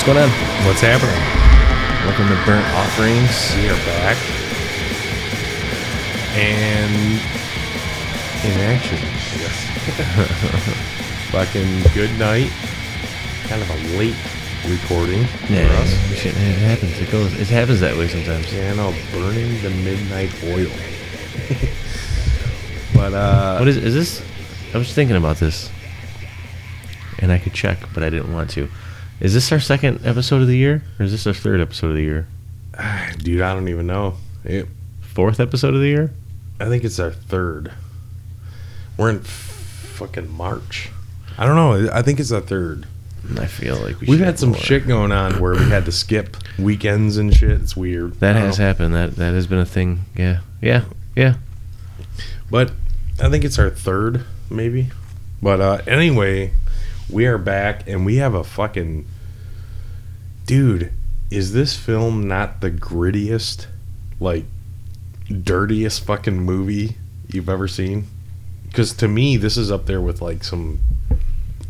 what's going on? What's happening? Welcome to Burnt Offerings. We are back. And in action, guess. Fucking good night. Kind of a late recording Yeah, for us. should- it happens. It goes. It happens that way sometimes. Yeah, no, burning the midnight oil. but uh What is is this? I was thinking about this, and I could check, but I didn't want to. Is this our second episode of the year, or is this our third episode of the year? dude, I don't even know. It, Fourth episode of the year? I think it's our third. We're in f- fucking March. I don't know. I think it's our third. I feel like we We've should had some more. shit going on where we had to skip weekends and shit. It's weird. That has know. happened. That that has been a thing. Yeah, yeah, yeah. But I think it's our third, maybe. But uh, anyway, we are back and we have a fucking. Dude, is this film not the grittiest, like, dirtiest fucking movie you've ever seen? Because to me, this is up there with, like, some.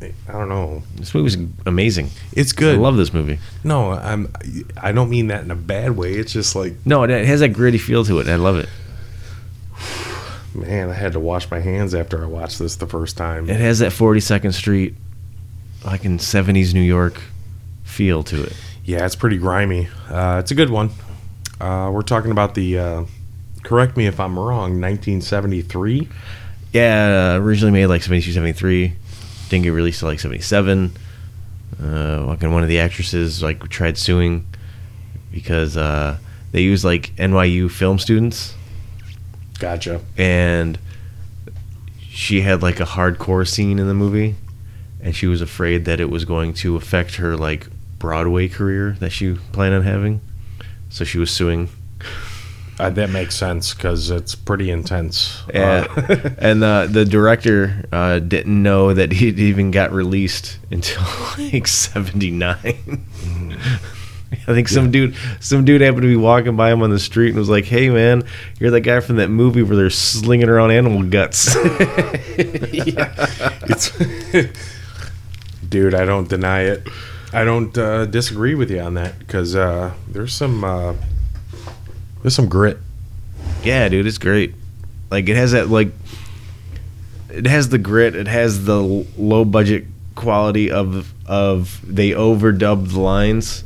I don't know. This movie's amazing. It's good. I love this movie. No, I'm. I don't mean that in a bad way. It's just like, No, it has that gritty feel to it. I love it. man, I had to wash my hands after I watched this the first time. It has that 42nd Street, like in 70s New York, feel to it. Yeah, it's pretty grimy. Uh, it's a good one. Uh, we're talking about the. Uh, correct me if I'm wrong. 1973. Yeah, uh, originally made like 72, 73. Didn't get released till like 77. Uh, fucking one of the actresses like tried suing because uh, they used like NYU film students Gotcha. and she had like a hardcore scene in the movie and she was afraid that it was going to affect her like Broadway career that she planned on having. So she was suing Uh, that makes sense because it's pretty intense. Yeah, Uh, and uh, the director uh, didn't know that he even got released until like '79. I think some dude, some dude happened to be walking by him on the street and was like, "Hey, man, you're that guy from that movie where they're slinging around animal guts." it's. Dude, I don't deny it. I don't uh, disagree with you on that because uh, there's some uh, there's some grit. yeah, dude, it's great. Like it has that like, it has the grit. It has the l- low budget quality of of they overdubbed the lines,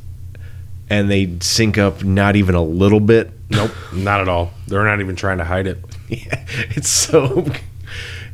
and they sync up not even a little bit. Nope, not at all. They're not even trying to hide it. Yeah, it's so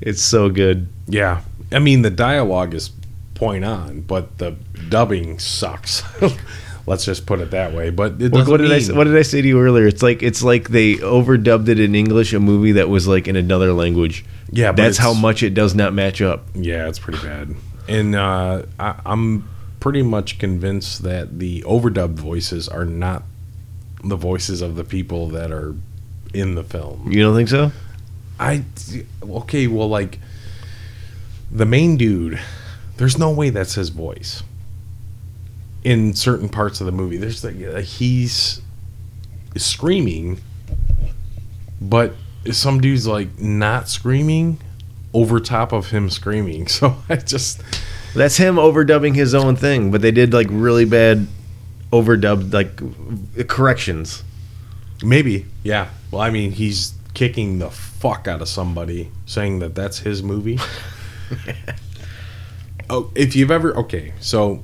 it's so good. Yeah, I mean the dialogue is point on, but the dubbing sucks. Let's just put it that way. But it What, did I say- what did I say to you earlier? It's like it's like they overdubbed it in English, a movie that was like in another language. Yeah, but that's how much it does not match up. Yeah, it's pretty bad. And uh, I, I'm pretty much convinced that the overdubbed voices are not the voices of the people that are in the film. You don't think so? I okay, well, like the main dude, there's no way that's his voice. In certain parts of the movie, there's like uh, he's screaming, but some dude's like not screaming over top of him screaming. So I just That's him overdubbing his own thing, but they did like really bad overdubbed like corrections. maybe yeah. Well, I mean, he's kicking the fuck out of somebody, saying that that's his movie. oh, if you've ever okay, so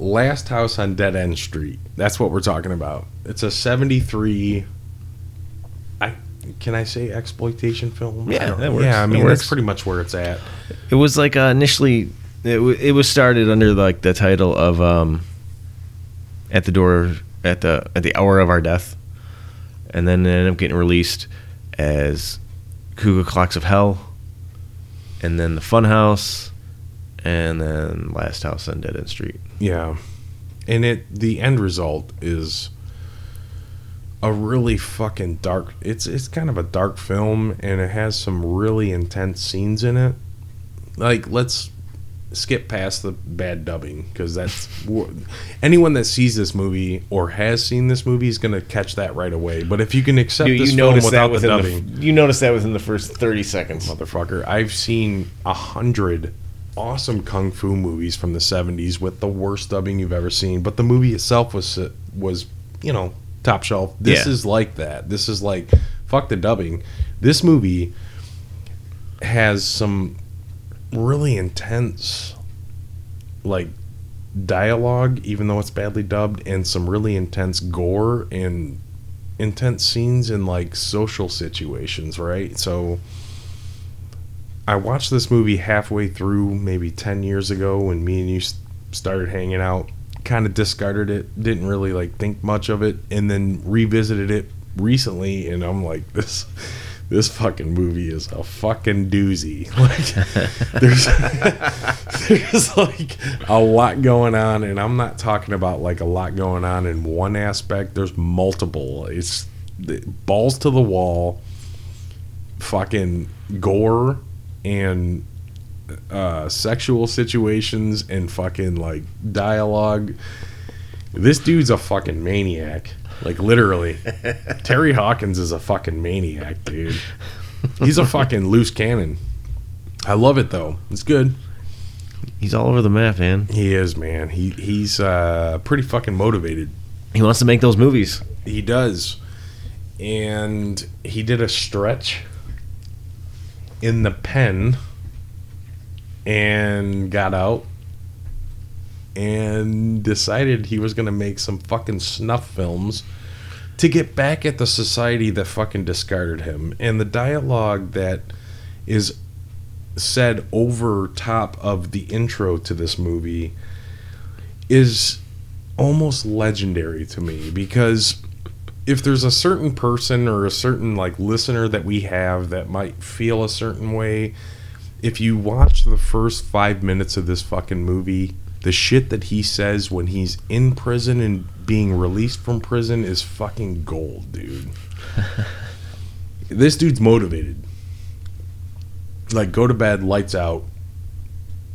Last House on Dead End Street. That's what we're talking about. It's a '73. I can I say exploitation film? Yeah, I that works. Yeah, I mean that's pretty much where it's at. It was like uh, initially, it, w- it was started under like the title of um, "At the Door at the at the Hour of Our Death," and then it ended up getting released as "Cuckoo Clocks of Hell," and then "The Funhouse," and then "Last House on Dead End Street." Yeah. And it the end result is a really fucking dark it's it's kind of a dark film and it has some really intense scenes in it. Like let's skip past the bad dubbing because that's anyone that sees this movie or has seen this movie is going to catch that right away. But if you can accept You, this you film notice without that the dubbing, the, you notice that within the first thirty seconds. motherfucker, I've seen a hundred awesome kung fu movies from the 70s with the worst dubbing you've ever seen, but the movie itself was uh, was, you know, top shelf. This Yeah. is like that. This is like fuck the dubbing. This movie has some really intense like dialogue even though it's badly dubbed and some really intense gore and intense scenes in like social situations, right? So I watched this movie halfway through maybe 10 years ago when me and you started hanging out. Kind of discarded it, didn't really like think much of it, and then revisited it recently and I'm like this this fucking movie is a fucking doozy. Like there's there's like a lot going on and I'm not talking about like a lot going on in one aspect. There's multiple. It's balls to the wall fucking gore and uh, sexual situations and fucking like dialogue. This dude's a fucking maniac. Like literally. Terry Hawkins is a fucking maniac, dude. He's a fucking loose cannon. I love it though. It's good. He's all over the map, man. He is, man. He he's uh, pretty fucking motivated. He wants to make those movies. He does. And he did a stretch in the pen and got out and decided he was going to make some fucking snuff films to get back at the society that fucking discarded him. And the dialogue that is said over top of the intro to this movie is almost legendary to me because if there's a certain person or a certain like listener that we have that might feel a certain way if you watch the first 5 minutes of this fucking movie the shit that he says when he's in prison and being released from prison is fucking gold dude. This dude's motivated. Like go to bed lights out.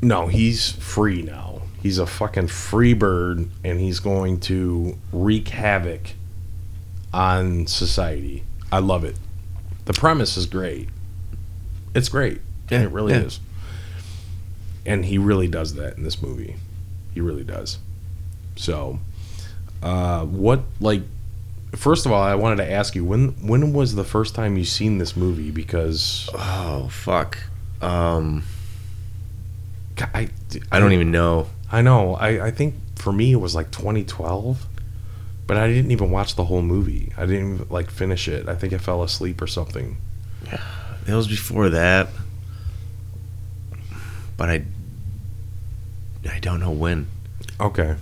No he's free now. He's a fucking free bird and he's going to wreak havoc on society. I love it. The premise is great. It's great. Yeah, it really yeah. is. And he really does that in this movie. He really does. So uh what like first of all i wanted to ask you when when was the first time you seen this movie? Because Oh fuck. Um, I, I don't even know. I know. I, I think for me it was like 2012, but I didn't even watch the whole movie. I didn't even, like finish it. I think I fell asleep or something. Yeah, it was before that, but I I don't know when. Okay.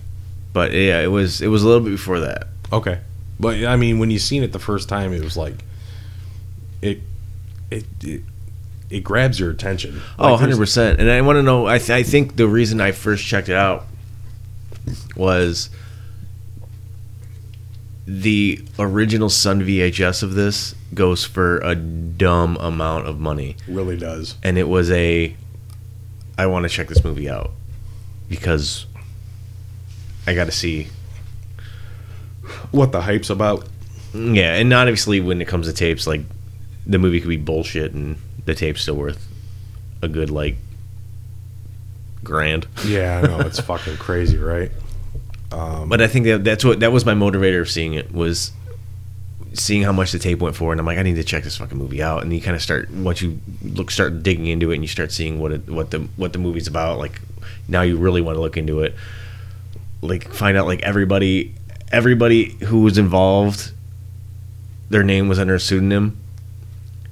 But yeah, it was it was a little bit before that. Okay. But I mean, when you seen it the first time, it was like it it it, it grabs your attention. Oh, 100%. And I want to know. I th- I think the reason I first checked it out was the original Sun VHS of this goes for a dumb amount of money, Really does. and it was a. I want to check this movie out because I got to see. What the hype's about? Yeah, and obviously when it comes to tapes, like the movie could be bullshit, and the tape's still worth a good like grand. Yeah, I know it's fucking crazy, right? Um, But I think that that's what that was my motivator of seeing it was seeing how much the tape went for, and I'm like, I need to check this fucking movie out. And you kind of start once you look, start digging into it, and you start seeing what it, what the what the movie's about. Like now you really want to look into it, like find out like everybody everybody who was involved, their name was under a pseudonym.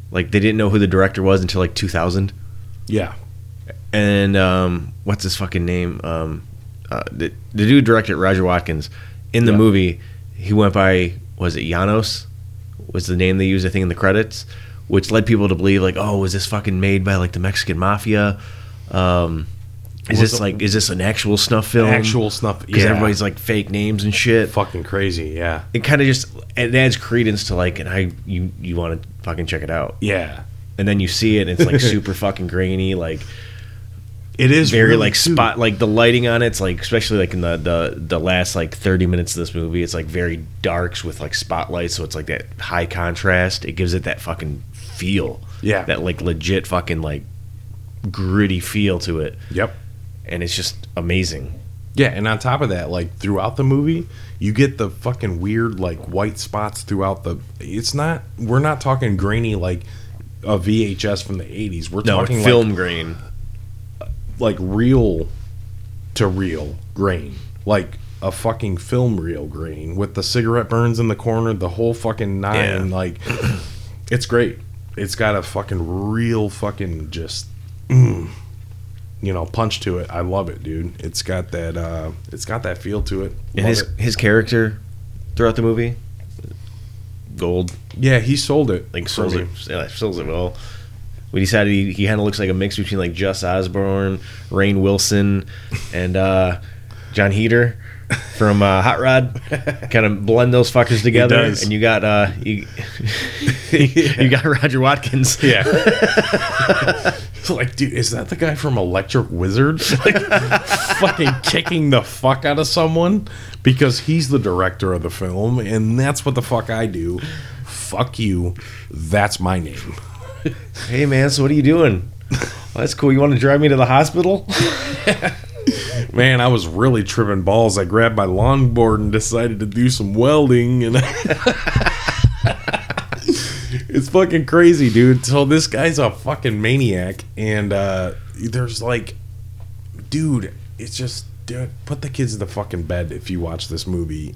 Like they didn't know who the director was until like 2000 yeah, and um, what's his fucking name? Um, uh, the, the dude directed Roger Watkins. In the Yeah. movie, he went by was it Janos? Was the name they used? I think in the credits, which led people to believe like, oh, was this fucking made by like the Mexican mafia? Um, is this it- like is this an actual snuff film? actual snuff. because Yeah, everybody's like fake names and shit. fucking crazy. Yeah, It kind of just it adds credence to like, and I you you want to fucking check it out, yeah. and then you see it, and it's like super fucking grainy, like It is very really like too. spot like the lighting on it's like especially like in the the the last like 30 minutes of this movie it's like very darks with like spotlights so it's like that high contrast it gives it that fucking feel Yeah. that like legit fucking like gritty feel to it Yep. and it's just amazing. Yeah, and on top of that, like throughout the movie, you get the fucking weird like white spots throughout the. It's not. We're not talking grainy like a VHS from the '80s. We're No, talking film grain. Like real to real grain, like a fucking film reel grain with the cigarette burns in the corner, the whole fucking nine. Yeah. Like, it's great. It's got a fucking real fucking just. mm, you know, punch to it. I love it, dude. It's got that. uh It's got that feel to it. And his it. his character throughout the movie, gold, Yeah, he sold it. like sells it, yeah, sells it well. We decided he, he kind of looks like a mix between like Just Osborne, Rainn Wilson, and uh, John Heater from uh, Hot Rod. kind of blend those fuckers together, and you got uh, you, you got Roger Watkins. Yeah. like, dude, is that the guy from Electric Wizard? Like, fucking kicking the fuck out of someone because he's the director of the film, and that's what the fuck I do. Fuck you. That's my name. Hey man, so what are you doing? Well, that's cool. You want to drive me to the hospital? Man, I was really tripping balls. I grabbed my longboard and decided to do some welding, and it's fucking crazy, dude. So this guy's a fucking maniac, and uh, there's like, dude, it's just dude, put the kids in the fucking bed if you watch this movie.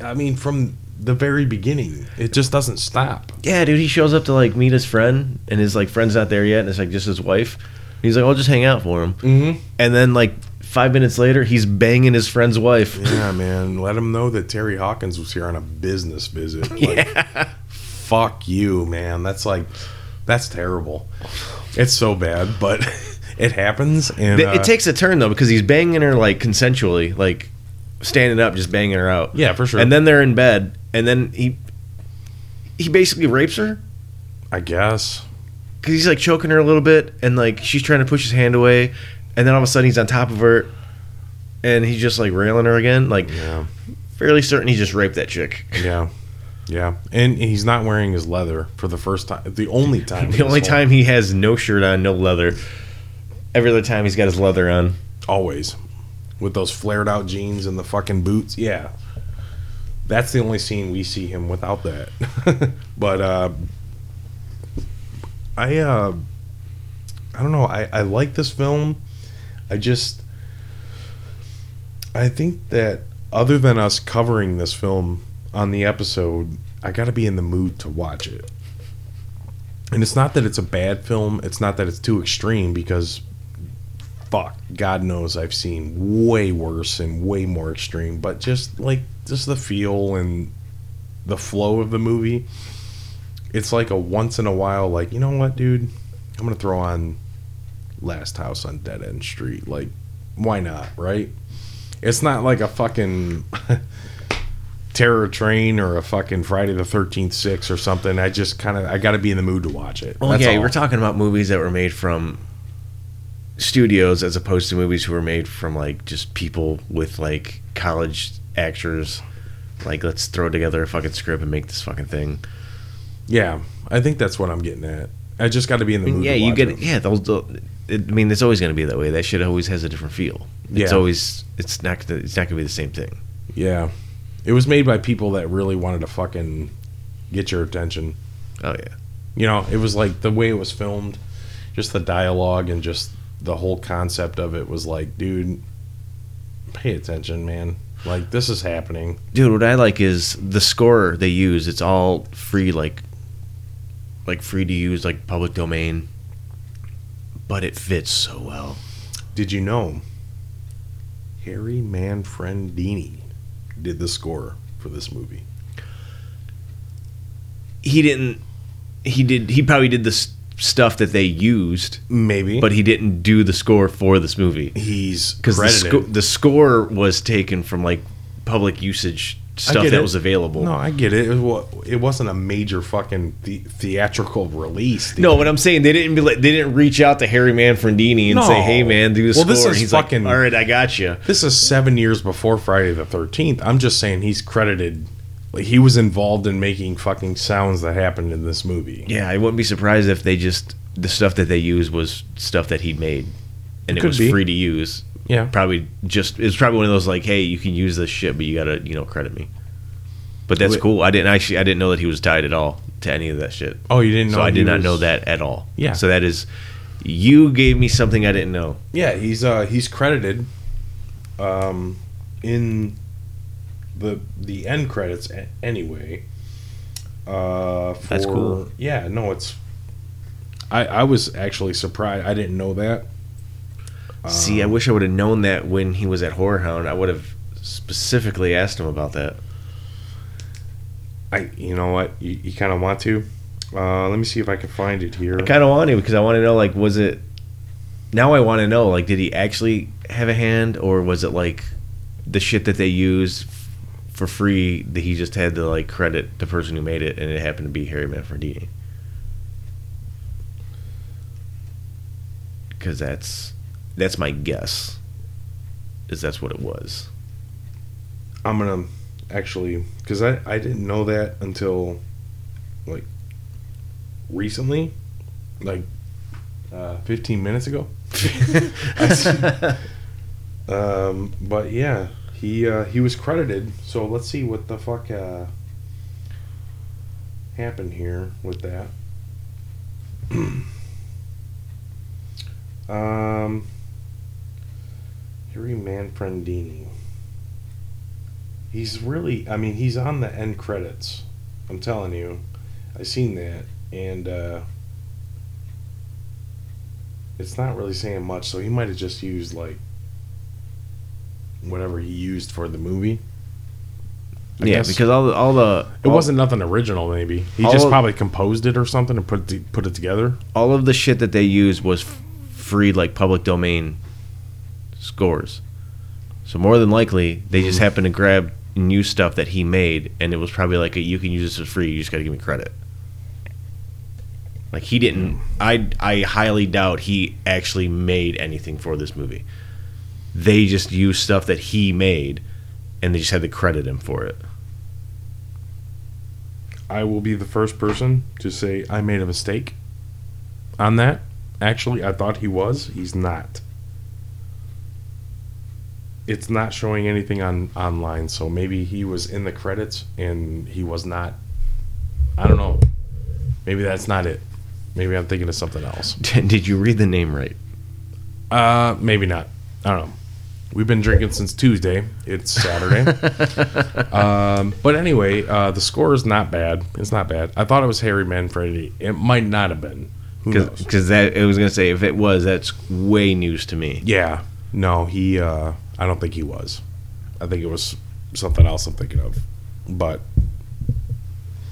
I mean, from the very beginning, it just doesn't stop. Yeah, dude, he shows up to like meet his friend, and his like friend's not there yet, and it's like just his wife. He's like, "I'll just hang out for him," Mm-hmm. and then like five minutes later, he's banging his friend's wife. Yeah, man. Let him know that Terry Hawkins was here on a business visit. Like, Fuck you, man. That's like, that's terrible. It's so bad, but it happens, and It, uh, it takes a turn though because he's banging her like consensually, like standing up, just banging her out. yeah, for sure. And then they're in bed, and then he he basically rapes her I guess, because he's like choking her a little bit, and like she's trying to push his hand away, and then all of a sudden he's on top of her, and he's just like railing her again. Like yeah, fairly certain he just raped that chick. yeah, yeah. And he's not wearing his leather for the first time. The only time. in The this only whole- time he has no shirt on, no leather. Every other time he's got his leather on. always with those flared out jeans and the fucking boots. Yeah, that's the only scene we see him without that. but uh, I uh, I don't know. I I like this film. I just I think that other than us covering this film on the episode, I got to be in the mood to watch it. And it's not that it's a bad film. It's not that it's too extreme because fuck, God knows I've seen way worse and way more extreme. But just like just the feel and the flow of the movie, it's like a once in a while. Like you know what, dude, I'm gonna throw on Last House on Dead End Street. Like, why not, right? It's not like a fucking Terror Train or a fucking Friday the Thirteenth Six or something. I just kind of I got to be in the mood to watch it. Well, That's yeah, all. we're talking about movies that were made from studios as opposed to movies who were made from like just people with like college actors. Like, let's throw together a fucking script and make this fucking thing. Yeah, I think that's what I'm getting at. I just got to be in the mood. yeah, you get it. yeah. Those, it, I mean, it's always going to be that way. That shit always has a different feel. It's Yeah. always it's not gonna, it's not going to be the same thing. Yeah, it was made by people that really wanted to fucking get your attention. Oh yeah. You know, it was like the way it was filmed, just the dialogue and just the whole concept of it was like, dude, pay attention, man. Like this is happening. Dude, what I like is the score they use. It's all free, like, like free to use, like public domain. But it fits so well. Did you know Harry Manfredini did the score for this movie? He didn't. He did. He probably did the s- stuff that they used, Maybe, but he didn't do the score for this movie he's because the, sco- the score was taken from like public usage stuff that it. was available. No, I get it. It, was, it wasn't a major fucking the- theatrical release. dude. No, what I'm saying, they didn't be like, they didn't reach out to Harry Manfredini and No. say, "Hey, man, do the Well, score." this is he's fucking- like, "All right, I got you." This is seven years before Friday the Thirteenth. I'm just saying he's credited. Like he was involved in making fucking sounds that happened in this movie. Yeah, I wouldn't be surprised if they just the stuff that they used was stuff that he'd made, and it Could was be. free to use. Yeah. Probably just it's probably one of those like, hey, you can use this shit, but you gotta you know credit me. But that's Wait. cool. I didn't actually I didn't know that he was tied at all to any of that shit. Oh, you didn't know? so I he did not was- know that at all. Yeah. So that is you gave me something I didn't know. Yeah, he's uh he's credited um in the the end credits a- anyway. Uh for, That's cool. Yeah, no, it's I I was actually surprised. I didn't know that. See, I Um, wish I would have known that when he was at Horror Hound. I would have specifically asked him about that. I you know what? You, you kind of want to. Uh let me see if I can find it here. I kind of want to because I want to know like was it now I want to know like did he actually have a hand or was it like the shit that they used f- for free that he just had to like credit the person who made it and it happened to be Harry Manfredini because that's that's my guess is that's what it was I'm gonna actually because I I didn't know that until like recently, like uh, 15 minutes ago. Um, but yeah, he uh, he was credited. So let's see what the fuck uh, happened here with that. um, Harry Manfredini. He's really, I mean, he's on the end credits. I'm telling you, I seen that, and uh, it's not really saying much. So he might have just used like whatever he used for the movie. I yeah guess. because all the all the It all- wasn't nothing original. Maybe he just of- probably composed it or something and put it, put it together. all of the shit that they used was free like public domain scores so more than likely they just hmm. happened to grab new stuff that he made and it was probably like a, you can use this for free you just gotta give me credit like he didn't hmm. i i highly doubt he actually made anything for this movie they just used stuff that he made and they just had to credit him for it I will be the first person to say I made a mistake on that. Actually, I thought he was. He's not. It's not showing anything on online, so maybe he was in the credits and he was not. I don't know. Maybe that's not it. Maybe I'm thinking of something else. did you read the name right Uh, maybe not. I don't know. We've been drinking since Tuesday. It's Saturday. um, but anyway, uh, the score is not bad. It's not bad. I thought it was Harry Manfredi. It might not have been. Who knows? because that it was gonna say if it was that's way news to me Yeah. No, he. Uh, I don't think he was. I think it was something else I'm thinking of. But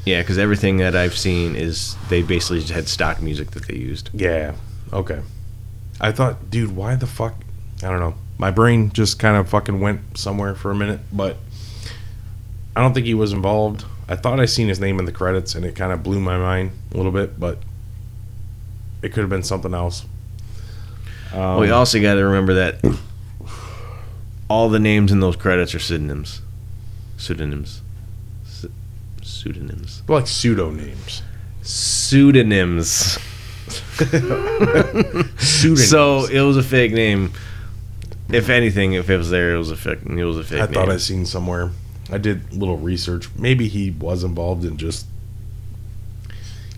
Yeah, because everything that I've seen is they basically just had stock music that they used. yeah, okay. I thought, dude, why the fuck? I don't know. My brain just kind of fucking went somewhere for a minute, but I don't think he was involved. I thought I seen his name in the credits, and it kind of blew my mind a little bit, but it could have been something else. Um, you also got to remember that all the names in those credits are pseudonyms. Pseudonyms. Pseudonyms. like pseudo Pseudonyms. Pseudonyms. So it was a fake name. If anything, if it was there, it was a fake. It was a fake I name. thought I seen somewhere. I did a little research. Maybe he was involved in just,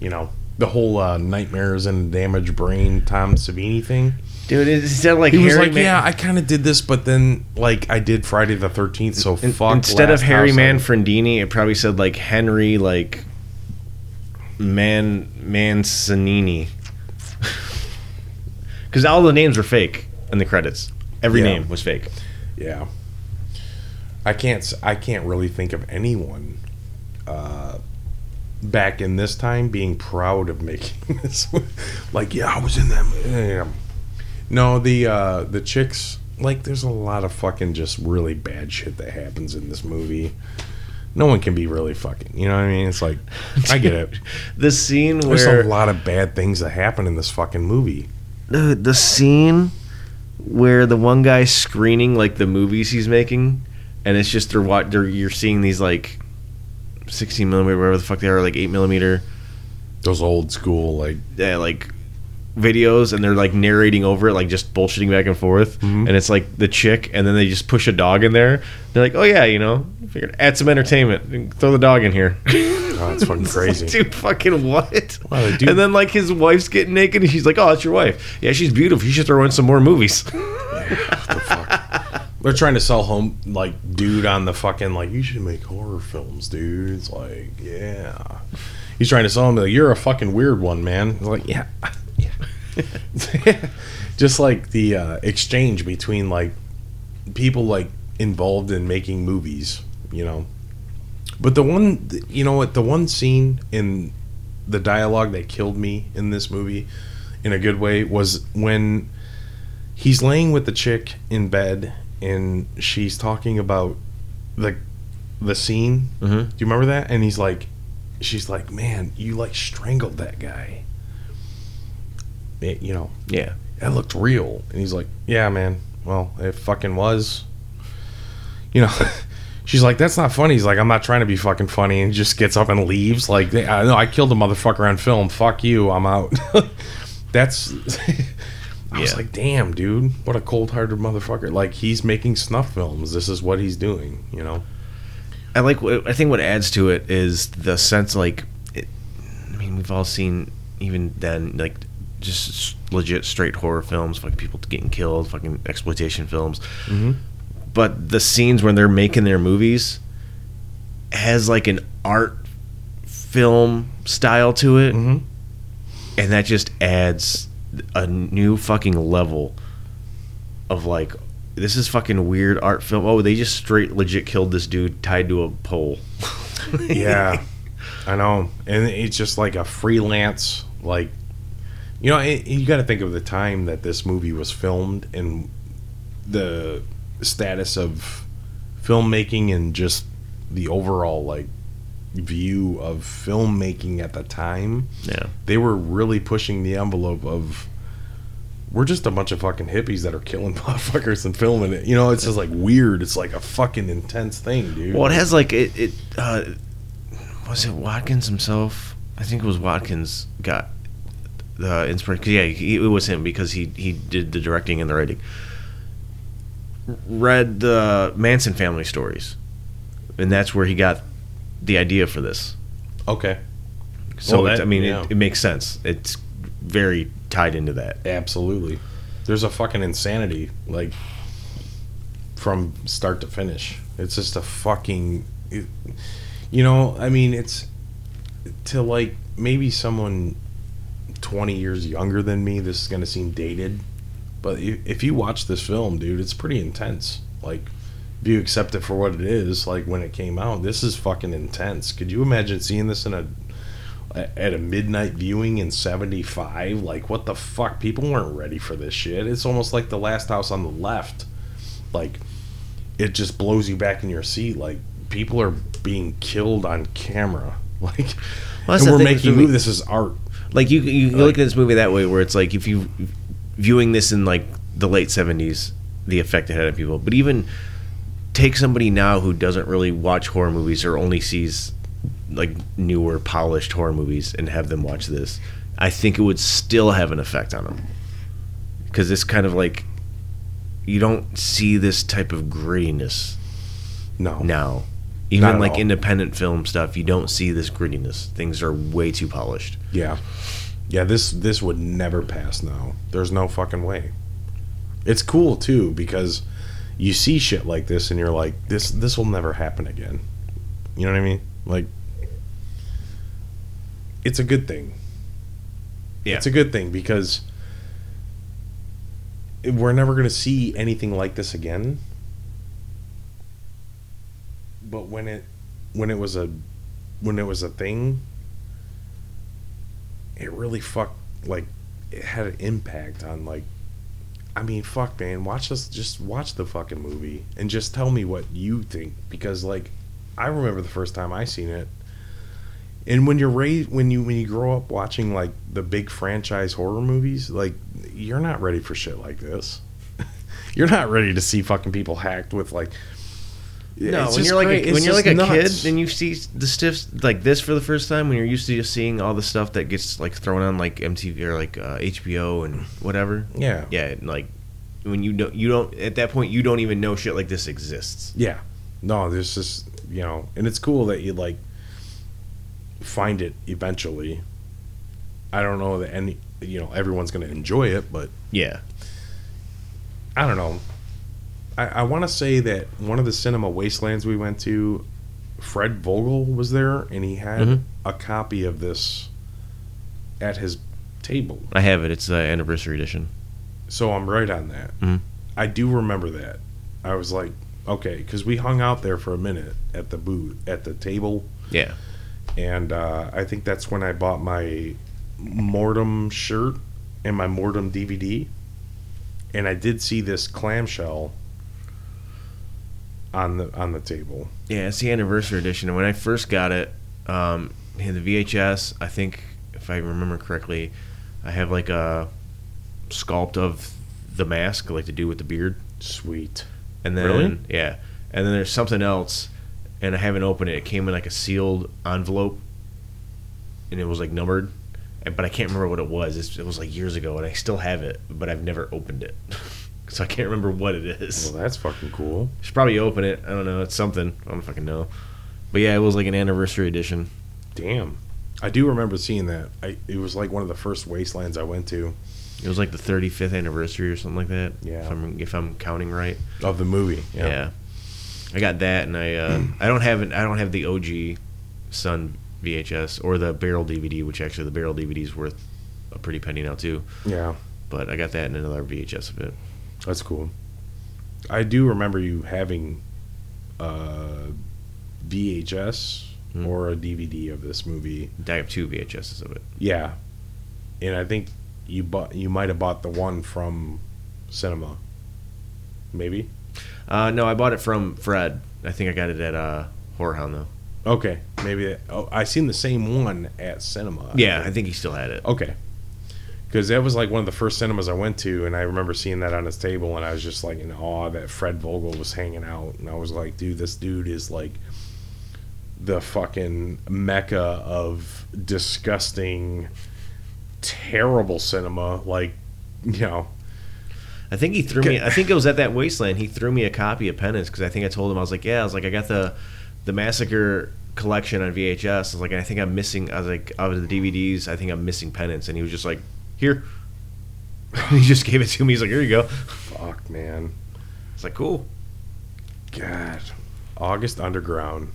you know, the whole uh, nightmares and damaged brain Tom Savini thing. Dude, it sounded like He was like, Man- "Yeah, I kind of did this, but then like I did Friday the Thirteenth, so In- fuck." instead of Harry House Manfredini, it probably said like Henry like Man Manzanini. Because all the names were fake in the credits. Every Yeah. name was fake. Yeah. I can't. I can't really think of anyone uh, back in this time being proud of making this. like, yeah, I was in that. Yeah. No, the uh, the chicks. Like, there's a lot of fucking just really bad shit that happens in this movie. No one can be really fucking. You know what I mean? It's like, I get it. The scene There's where a lot of bad things that happen in this fucking movie. the, the scene where the one guy's screening like the movies he's making, and it's just they're what they're you're seeing these like sixteen millimeter, whatever the fuck they are, like eight millimeter, Those old school, like, yeah, like videos and they're like narrating over it, like just bullshitting back and forth. Mm-hmm. And it's like the chick, and then they just push a dog in there. They're like, oh yeah, you know, figured add some entertainment, and throw the dog in here. Oh, it's fucking crazy. Dude, fucking what? They do- And then like his wife's getting naked, and she's like, "Oh, that's your wife. Yeah, she's beautiful. You should throw in some more movies." the They're trying to sell home like dude on the fucking like you should make horror films, dude. It's like, yeah. He's trying to sell him like you're a fucking weird one, man. It's like, yeah. Just like the uh, exchange between like people like involved in making movies, you know. But the one you know what, the one scene in the dialogue that killed me in this movie in a good way was when he's laying with the chick in bed and she's talking about the the scene. Mhm. Do you remember that? And he's like, she's like, man, you like strangled that guy. It- you know, yeah, that looked real. And he's like, yeah, man. Well, it fucking was. You know. She's like, that's not funny. He's like, I'm not trying to be fucking funny, and just gets up and leaves. Like, I know I killed a motherfucker on film. Fuck you. I'm out. that's. I was like, damn, dude, what a cold-hearted motherfucker. Like, he's making snuff films. This is what he's doing. You know. I like. I think what adds to it is the sense, like, it, I mean, we've all seen even then, like, just legit straight horror films, fucking people getting killed, fucking exploitation films. Mm-hmm. But the scenes when they're making their movies has like an art film style to it, Mm-hmm. and that just adds a new fucking level of like. This is fucking weird art film. Oh, they just straight legit killed this dude tied to a pole. yeah i know and it's just like a freelance like you know you got to think of the time that this movie was filmed and the status of filmmaking and just the overall like view of filmmaking at the time Yeah. they were really pushing the envelope of we're just a bunch of fucking hippies that are killing motherfuckers and filming it you know it's just like weird it's like a fucking intense thing dude Well, it has like it. it uh, was it Watkins himself? I think it was Watkins got the inspiration. 'cause, Yeah, he, it was him because he he did the directing and the writing. Read the Manson family stories, and that's where he got the idea for this. okay So Well, that- I mean, yeah. it, it makes sense. It's very tied into that. Absolutely. There's a fucking insanity, like, from start to finish. It's just a fucking. It, you know, I mean, it's. To, like, maybe someone 20 years younger than me, this is going to seem dated. But if, you watch this film, dude, it's pretty intense. Like, if you accept it for what it is, like, when it came out, this is fucking intense. Could you imagine seeing this in a at a midnight viewing in 75 like what the fuck? People weren't ready for this shit. It's almost like the last house on the left. Like it just blows you back in your seat. Like people are being killed on camera. Like Well, and we're making movie this is art like you you look at this movie that way where it's like if you viewing this in like the late 70s the effect it had on people. But even take somebody now who doesn't really watch horror movies or only sees like newer polished horror movies and have them watch this i think it would still have an effect on them because it's kind of like you don't see this type of grittiness no. now even like all. independent film stuff you don't see this grittiness. Things are way too polished. Yeah. Yeah this this would never pass now. There's no fucking way. It's cool too because you see shit like this and you're like this this will never happen again. You know what i mean? Like it's a good thing. Yeah. it's a good thing because we're never going to see anything like this again but when it when it was a when it was a thing it really fucked like it had an impact on like I mean fuck man watch us just watch the fucking movie and just tell me what you think because like I remember the first time I seen it. And when you're raised when you when you grow up watching like the big franchise horror movies like you're not ready for shit like this. You're not ready to see fucking people hacked with like No, when you're like great. a, It's when you're like a nuts. kid and you see the stiffs like this for the first time, when you're used to just seeing all the stuff that gets like thrown on like MTV or like uh, HBO and whatever. yeah, Yeah, and, like when you don't you don't at that point you don't even know shit like this exists. Yeah. No, there's just you know, and it's cool that you like find it eventually. I don't know that any you know everyone's gonna enjoy it, but Yeah. I don't know. I, I want to say that one of the cinema wastelands we went to, Fred Vogel was there, and he had Mhm. a copy of this at his table. I have it. It's the anniversary edition. So I'm right on that. Mhm. I do remember that. I was like, okay, because we hung out there for a minute at the booth at the table, Yeah. and uh, I think that's when I bought my Mordum shirt and my Mordum DVD, and I did see this clamshell on the on the table. Yeah, it's the anniversary edition. And when I first got it, um, had the VHS. I think, if I remember correctly, I have like a sculpt of the mask, like to do with the beard. Sweet. And then, Really? yeah. And then there's something else, and I haven't opened it. It came in like a sealed envelope, and it was like numbered. But I can't remember what it was. It was like years ago, and I still have it, but I've never opened it. so I can't remember what it is. Well, that's fucking cool. Should probably open it. I don't know. It's something. I don't fucking know. But yeah, it was like an anniversary edition. Damn. I do remember seeing that. I it was like one of the first wastelands I went to It was like the 35th anniversary or something like that. Yeah. If I'm, if I'm counting right. of the movie. Yeah. I got that, and I uh, I don't have it. I don't have the OG Sun VHS or the Barrel DVD, which actually the Barrel DVD is worth a pretty penny now too. Yeah. But I got that and another VHS of it. That's cool. I do remember you having a VHS Hmm. or a DVD of this movie. I have two VHSs of it. Yeah, and I think you bought you might have bought the one from cinema. Maybe. Uh, no, I bought it from Fred. I think I got it at uh, Horror Hound though. Okay, maybe. That, oh, I seen the same one at cinema. Yeah, I think he still had it. Okay. Because that was like one of the first cinemas I went to, and I remember seeing that on his table, and I was just like in awe that Fred Vogel was hanging out, and I was like, dude, this dude is like the fucking mecca of disgusting, terrible cinema. Like, you know, I think he threw me. I think it was at that wasteland. He threw me a copy of Penance because I think I told him I was like, yeah, I was like, I got the the massacre collection on VHS. I was like, I think I'm missing. I was like, out of the DVDs, I think I'm missing Penance, and he was just like, here. he just gave it to me. He's like, here you go. fuck, man. It's like cool. God. August Underground.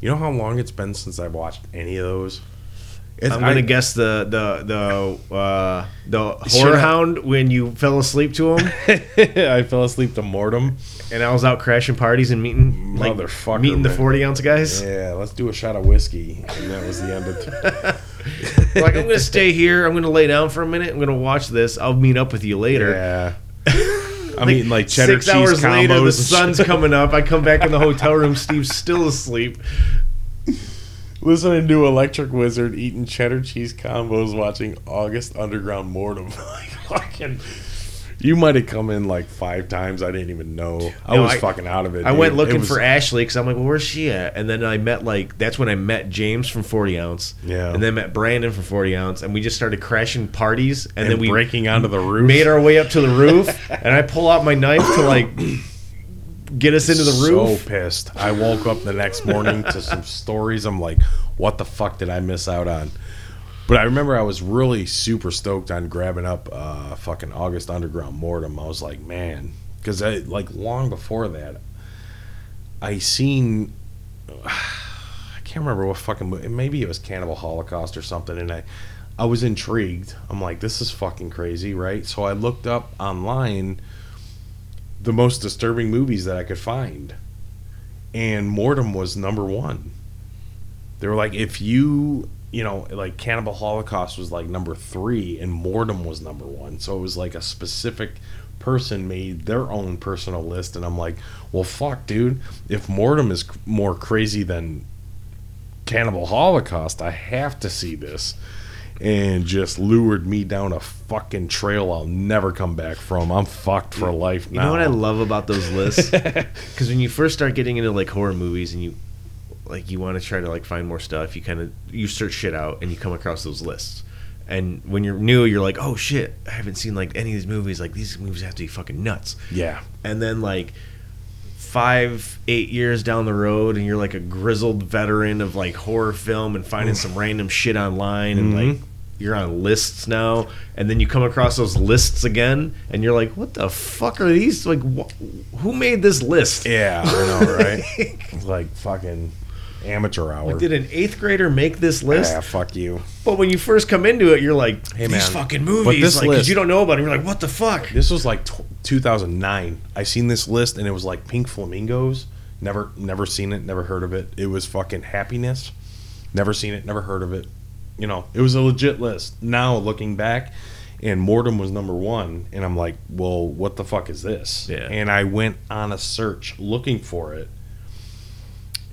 You know how long it's been since I've watched any of those? It's, I'm gonna I- guess the the the uh, the Should horror I- hound when you fell asleep to him, I fell asleep to Mordum. and I was out crashing parties and meeting like Motherfucker, meeting the 40 ounce guys. Yeah, let's do a shot of whiskey, and that was the end of. T- like I'm gonna stay here. I'm gonna lay down for a minute. I'm gonna watch this. I'll meet up with you later. yeah, I'm eating like cheddar Six cheese hours combos. later, the sun's coming up. I come back in the hotel room. Steve's still asleep. listening to Electric Wizard, eating cheddar cheese combos, watching August Underground Mordum. like fucking. You might have come in like five times. I didn't even know. I No, was I- fucking out of it. I dude. went looking was- for Ashley because I'm like, well, where's she at? And then I met like that's when I met James from 40 ounce. Yeah. And then met Brandon from 40 ounce, and we just started crashing parties, and, and then we breaking onto the roof. made our way up to the roof, and I pull out my knife to like get us into the roof. So pissed. I woke up the next morning to some stories. I'm like, what the fuck did I miss out on? But I remember I was really super stoked on grabbing up uh, fucking August Underground Mordum. I was like, man, because like long before that, I seen. I can't remember what fucking movie. Maybe it was Cannibal Holocaust or something, and I, I was intrigued. I'm like, this is fucking crazy, right? So I looked up online the most disturbing movies that I could find. And Mordum was number one. They were like, if you, you know, like Cannibal Holocaust was like number three, and Mordum was number one. So it was like a specific person made their own personal list. And I'm like, well, fuck, dude. If Mordum is more crazy than Cannibal Holocaust, I have to see this. and just lured me down a fucking trail I'll never come back from. I'm fucked for life now. You know what I love about those lists? Because when you first start getting into like horror movies and you like you want to try to like find more stuff, you kind of you search shit out and you come across those lists. And when you're new, you're like, oh shit, I haven't seen like any of these movies. Like these movies have to be fucking nuts. Yeah. And then like five, eight years down the road, and you're like a grizzled veteran of like horror film and finding some random shit online and like mm-hmm. you're on lists now, and then you come across those lists again, and you're like, "What the fuck are these? Like, wh- who made this list? Yeah, I know, right? Like fucking amateur hour. Like, did an eighth grader make this list? Yeah, fuck you. But when you first come into it, you're like, Hey, "These man, fucking movies!" this like, list- you don't know about them. You're like, "What the fuck?" This was like tw 2009. I seen this list and it was like Pink Flamingos. Never, never seen it. Never heard of it. It was fucking happiness. Never seen it. Never heard of it. You know, it was a legit list. Now looking back, and Mordum was number one, and I'm like, well, what the fuck is this? Yeah. And I went on a search looking for it,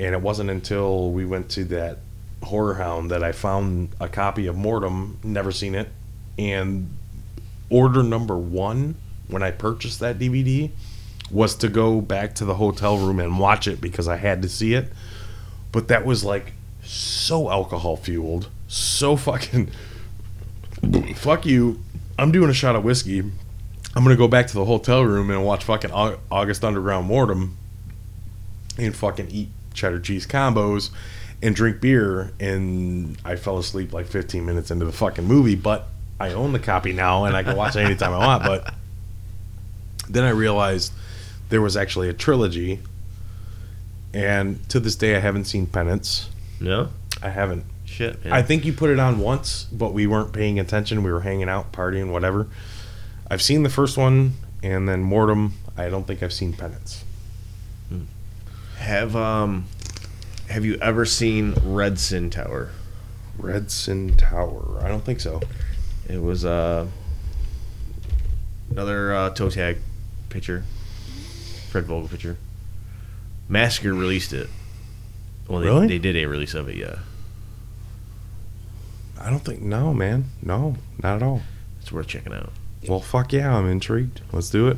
and it wasn't until we went to that HorrorHound that I found a copy of Mordum. Never seen it, and order number one when I purchased that DVD was to go back to the hotel room and watch it because I had to see it. But that was like so alcohol fueled, so fucking fuck you. I'm doing a shot of whiskey. I'm gonna go back to the hotel room and watch fucking August Underground Mordum and fucking eat cheddar cheese combos and drink beer. And I fell asleep like 15 minutes into the fucking movie, but I own the copy now and I can watch it anytime I want. But then I realized there was actually a trilogy, and to this day I haven't seen Penance. No I haven't. shit. Man. I think you put it on once, but we weren't paying attention. We were hanging out, partying, whatever. I've seen the first one, and then Mordum. I don't think I've seen Penance. Have um, have you ever seen Redsin Tower? Redsin Tower. I don't think so. It was uh, another uh, toe tag picture, Fred Vogel picture. Massacre released it. Well, they, Really? they did a release of it, yeah. I don't think. No, man. No, not at all. It's worth checking out. Well, fuck yeah, I'm intrigued. Let's do it.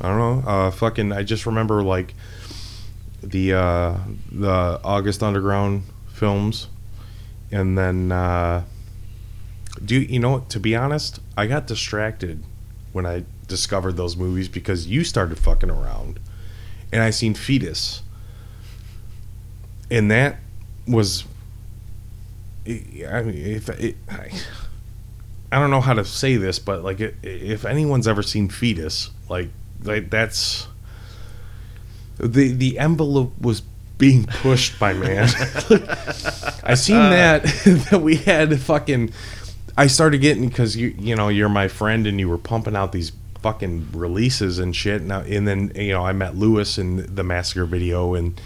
I don't know. Uh, fucking. I just remember like the uh, the August Underground films, and then uh, do you, know? To be honest, I got distracted when I discovered those movies because you started fucking around, and I seen Fetus, and that was. I mean, if it, I, I don't know how to say this, but like, if anyone's ever seen Fetus, like, like that's the the envelope was being pushed by man. I seen uh. that that we had fucking. I started getting because you you know you're my friend and you were pumping out these fucking releases and shit. Now and then you know I met Lewis in the massacre video and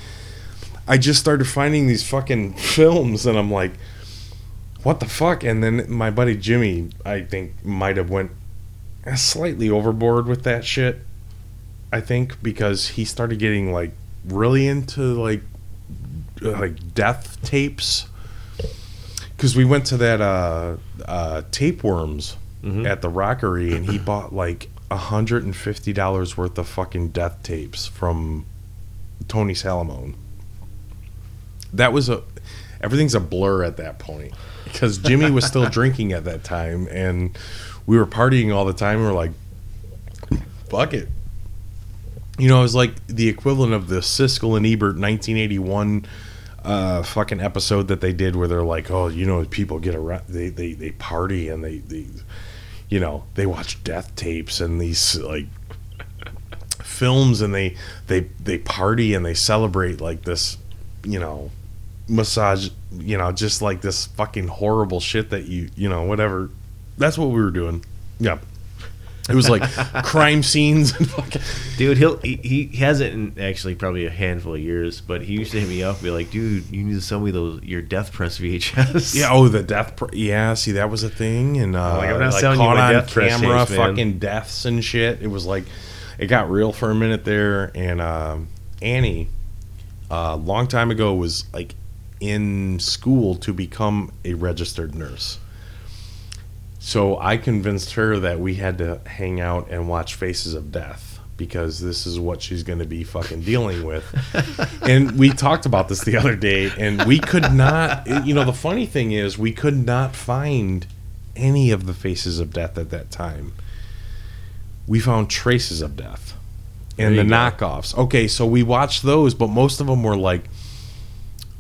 I just started finding these fucking films and I'm like what the fuck and then my buddy jimmy i think might have went slightly overboard with that shit i think because he started getting like really into like uh, like death tapes because we went to that uh uh tapeworms Mhm. at the rockery and he bought like $150 worth of fucking death tapes from tony salamone that was a everything's a blur at that point because Jimmy was still drinking at that time and we were partying all the time. We're like, fuck it. You know, it was like the equivalent of the Siskel and Ebert 1981 uh, fucking episode that they did where they're like, oh, you know, people get around, they, they, they party and they, they, you know, they watch death tapes and these like films and they, they, they party and they celebrate like this, you know, massage, you know, just like this fucking horrible shit that you, you know, whatever. That's what we were doing. Yeah. It was like crime scenes and fucking. Dude, he'll he, he hasn't in actually probably a handful of years, but he used to hit me up and be like, "Dude, you need to sell me those your Death Press VHS." Yeah, oh, the death. Pr- yeah, see, that was a thing, and uh, Like, I'm not like selling you caught my on death press camera, tapes, man. fucking deaths and shit. It was like, it got real for a minute there, and um, Annie, a uh, long time ago, was like in school to become a registered nurse, So I convinced her that we had to hang out and watch Faces of Death because this is what she's going to be fucking dealing with. and we talked about this the other day, and we could not. You know, the funny thing is, we could not find any of the Faces of Death at that time. We found Traces of Death and the go. knockoffs. Okay, so we watched those, but most of them were like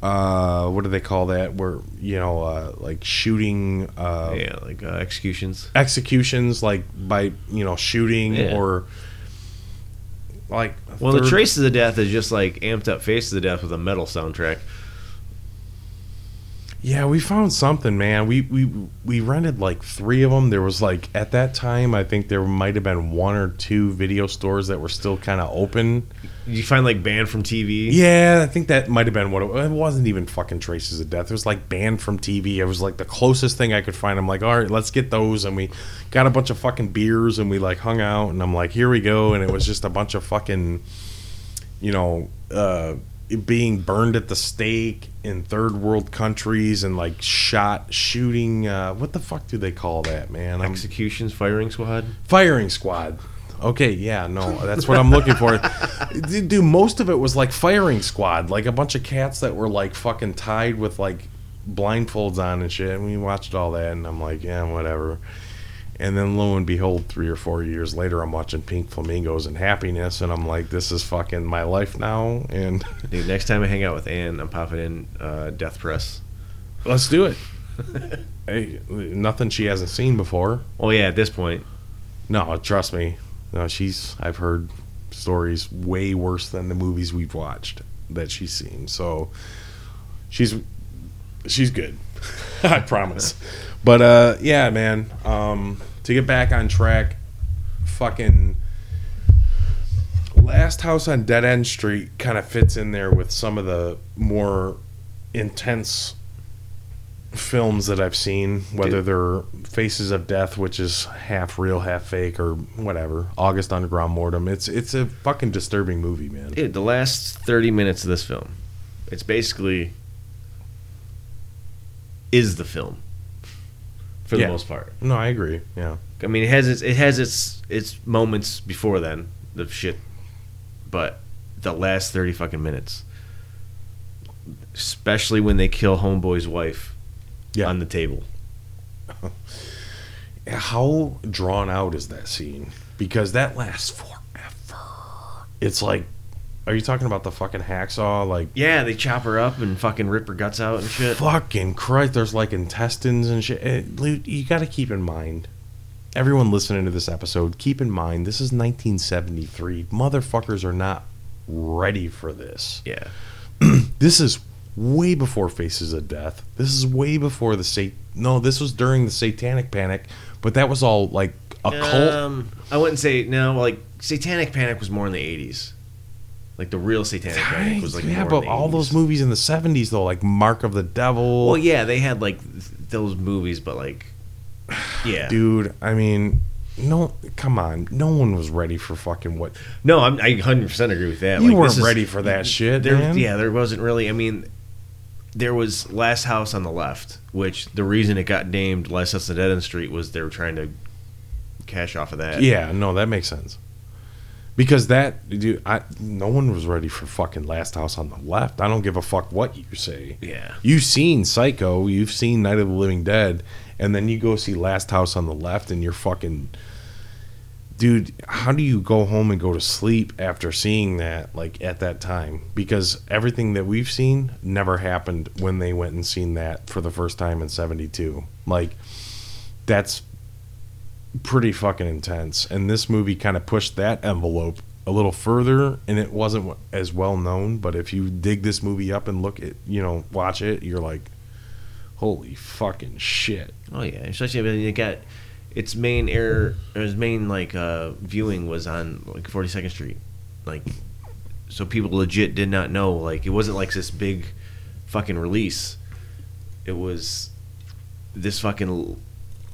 uh what do they call that where you know uh like shooting uh yeah, like uh, executions. executions like by you know shooting Yeah. or like Well, the third- Traces of Death is just like amped up Faces of the Death with a metal soundtrack. Yeah we found something man. We we we rented like three of them there was like at that time i think there might have been one or two video stores that were still kind of open. Did you find like banned from TV? yeah i think that might have been what it, it wasn't even fucking traces of death. It was like banned from tv it was like the closest thing i could find. I'm like all right let's get those. And we got a bunch of fucking beers and we like hung out. And i'm like here we go. And it was just a bunch of fucking you know uh being burned at the stake in third world countries and like shot shooting uh what the fuck do they call that man? I'm, Executions, firing squad. firing squad. Okay yeah no that's what i'm looking for. Dude dude, most of it was like firing squad like a bunch of cats that were like fucking tied with like blindfolds on and shit and we watched all that and i'm like yeah whatever and then lo and behold three or four years later i'm watching pink flamingos and happiness and i'm like this is fucking my life now and Dude, next time I hang out with Ann, I'm popping in uh, Death Press. let's do it hey nothing she hasn't seen before Oh yeah, at this point, No, trust me. No, she's. I've heard stories way worse than the movies we've watched that she's seen. So she's she's good. I promise. But uh, yeah, man. Um, to get back on track, fucking Last House on Dead End Street kind of fits in there with some of the more intense films that I've seen, whether they're Faces of Death, which is half real, half fake, or whatever. August Underground Mordum. It's it's a fucking disturbing movie, man. dude, the last 30 minutes of this film, it's basically is the film for the most part. No, I agree. Yeah. I mean, it has its it has its its moments before then, the shit, but the last 30 fucking minutes, especially when they kill Homeboy's wife Yeah. on the table. How drawn out is that scene? Because that lasts forever. It's like, are you talking about the fucking hacksaw? Like, Yeah, they chop her up and fucking rip her guts out and shit. fucking Christ, there's like intestines and shit. Eh, Luke, You got to keep in mind, everyone listening to this episode, keep in mind this is 1973. Motherfuckers are not ready for this. Yeah. This is way before Faces of Death. This is way before the sat. No, this was during the Satanic Panic, but that was all like a cult. Um, I wouldn't say no. Like Satanic Panic was more in the '80s. Like the real Satanic Panic was like yeah, but all 80s. those movies in the 70s though, like Mark of the Devil. Well, yeah, they had like th- those movies, but like, yeah, dude. I mean, no, come on, no one was ready for fucking what no, I'm, I 100 percent agree with that. you like, weren't is- ready for that shit. There, man. yeah, there wasn't really. I mean, there was Last House on the Left, which the reason it got named Last House on the Dead End Street was they were trying to cash off of that. Yeah, no, that makes sense. Because that, dude, I no one was ready for fucking Last House on the Left. I don't give a fuck what you say. yeah. You've seen Psycho, you've seen Night of the Living Dead, and then you go see Last House on the Left, and you're fucking, dude. How do you go home and go to sleep after seeing that, like at that time? Because everything that we've seen never happened when they went and seen that for the first time in '72. Like, that's pretty fucking intense. And this movie kind of pushed that envelope a little further, and it wasn't as well known. But if you dig this movie up and look at, you know, watch it, you're like, holy fucking shit. Oh yeah, especially when it got its main air, its main like uh, viewing was on like 42nd Street, like so people legit did not know. Like it wasn't like this big fucking release. It was this fucking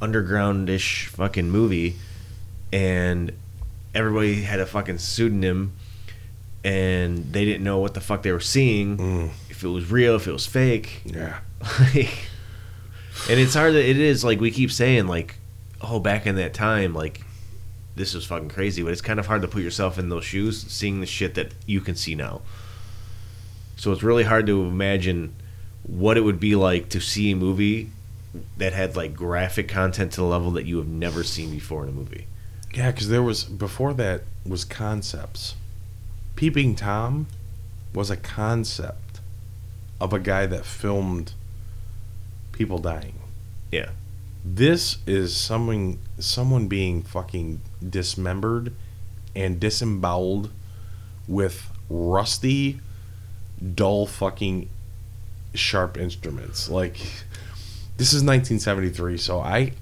undergroundish fucking movie, and everybody had a fucking pseudonym, and they didn't know what the fuck they were seeing. Mm, If it was real, if it was fake. yeah. Like, and it's hard. To, it is like we keep saying, like oh, back in that time, like this was fucking crazy. But it's kind of hard to put yourself in those shoes, seeing the shit that you can see now. So it's really hard to imagine what it would be like to see a movie that had like graphic content to the level that you have never seen before in a movie. Yeah, because there was before that was concepts. Peeping Tom was a concept of a guy that filmed people dying. Yeah. This is someone someone being fucking dismembered and disemboweled with rusty, dull fucking sharp instruments. Like this is 1973, so I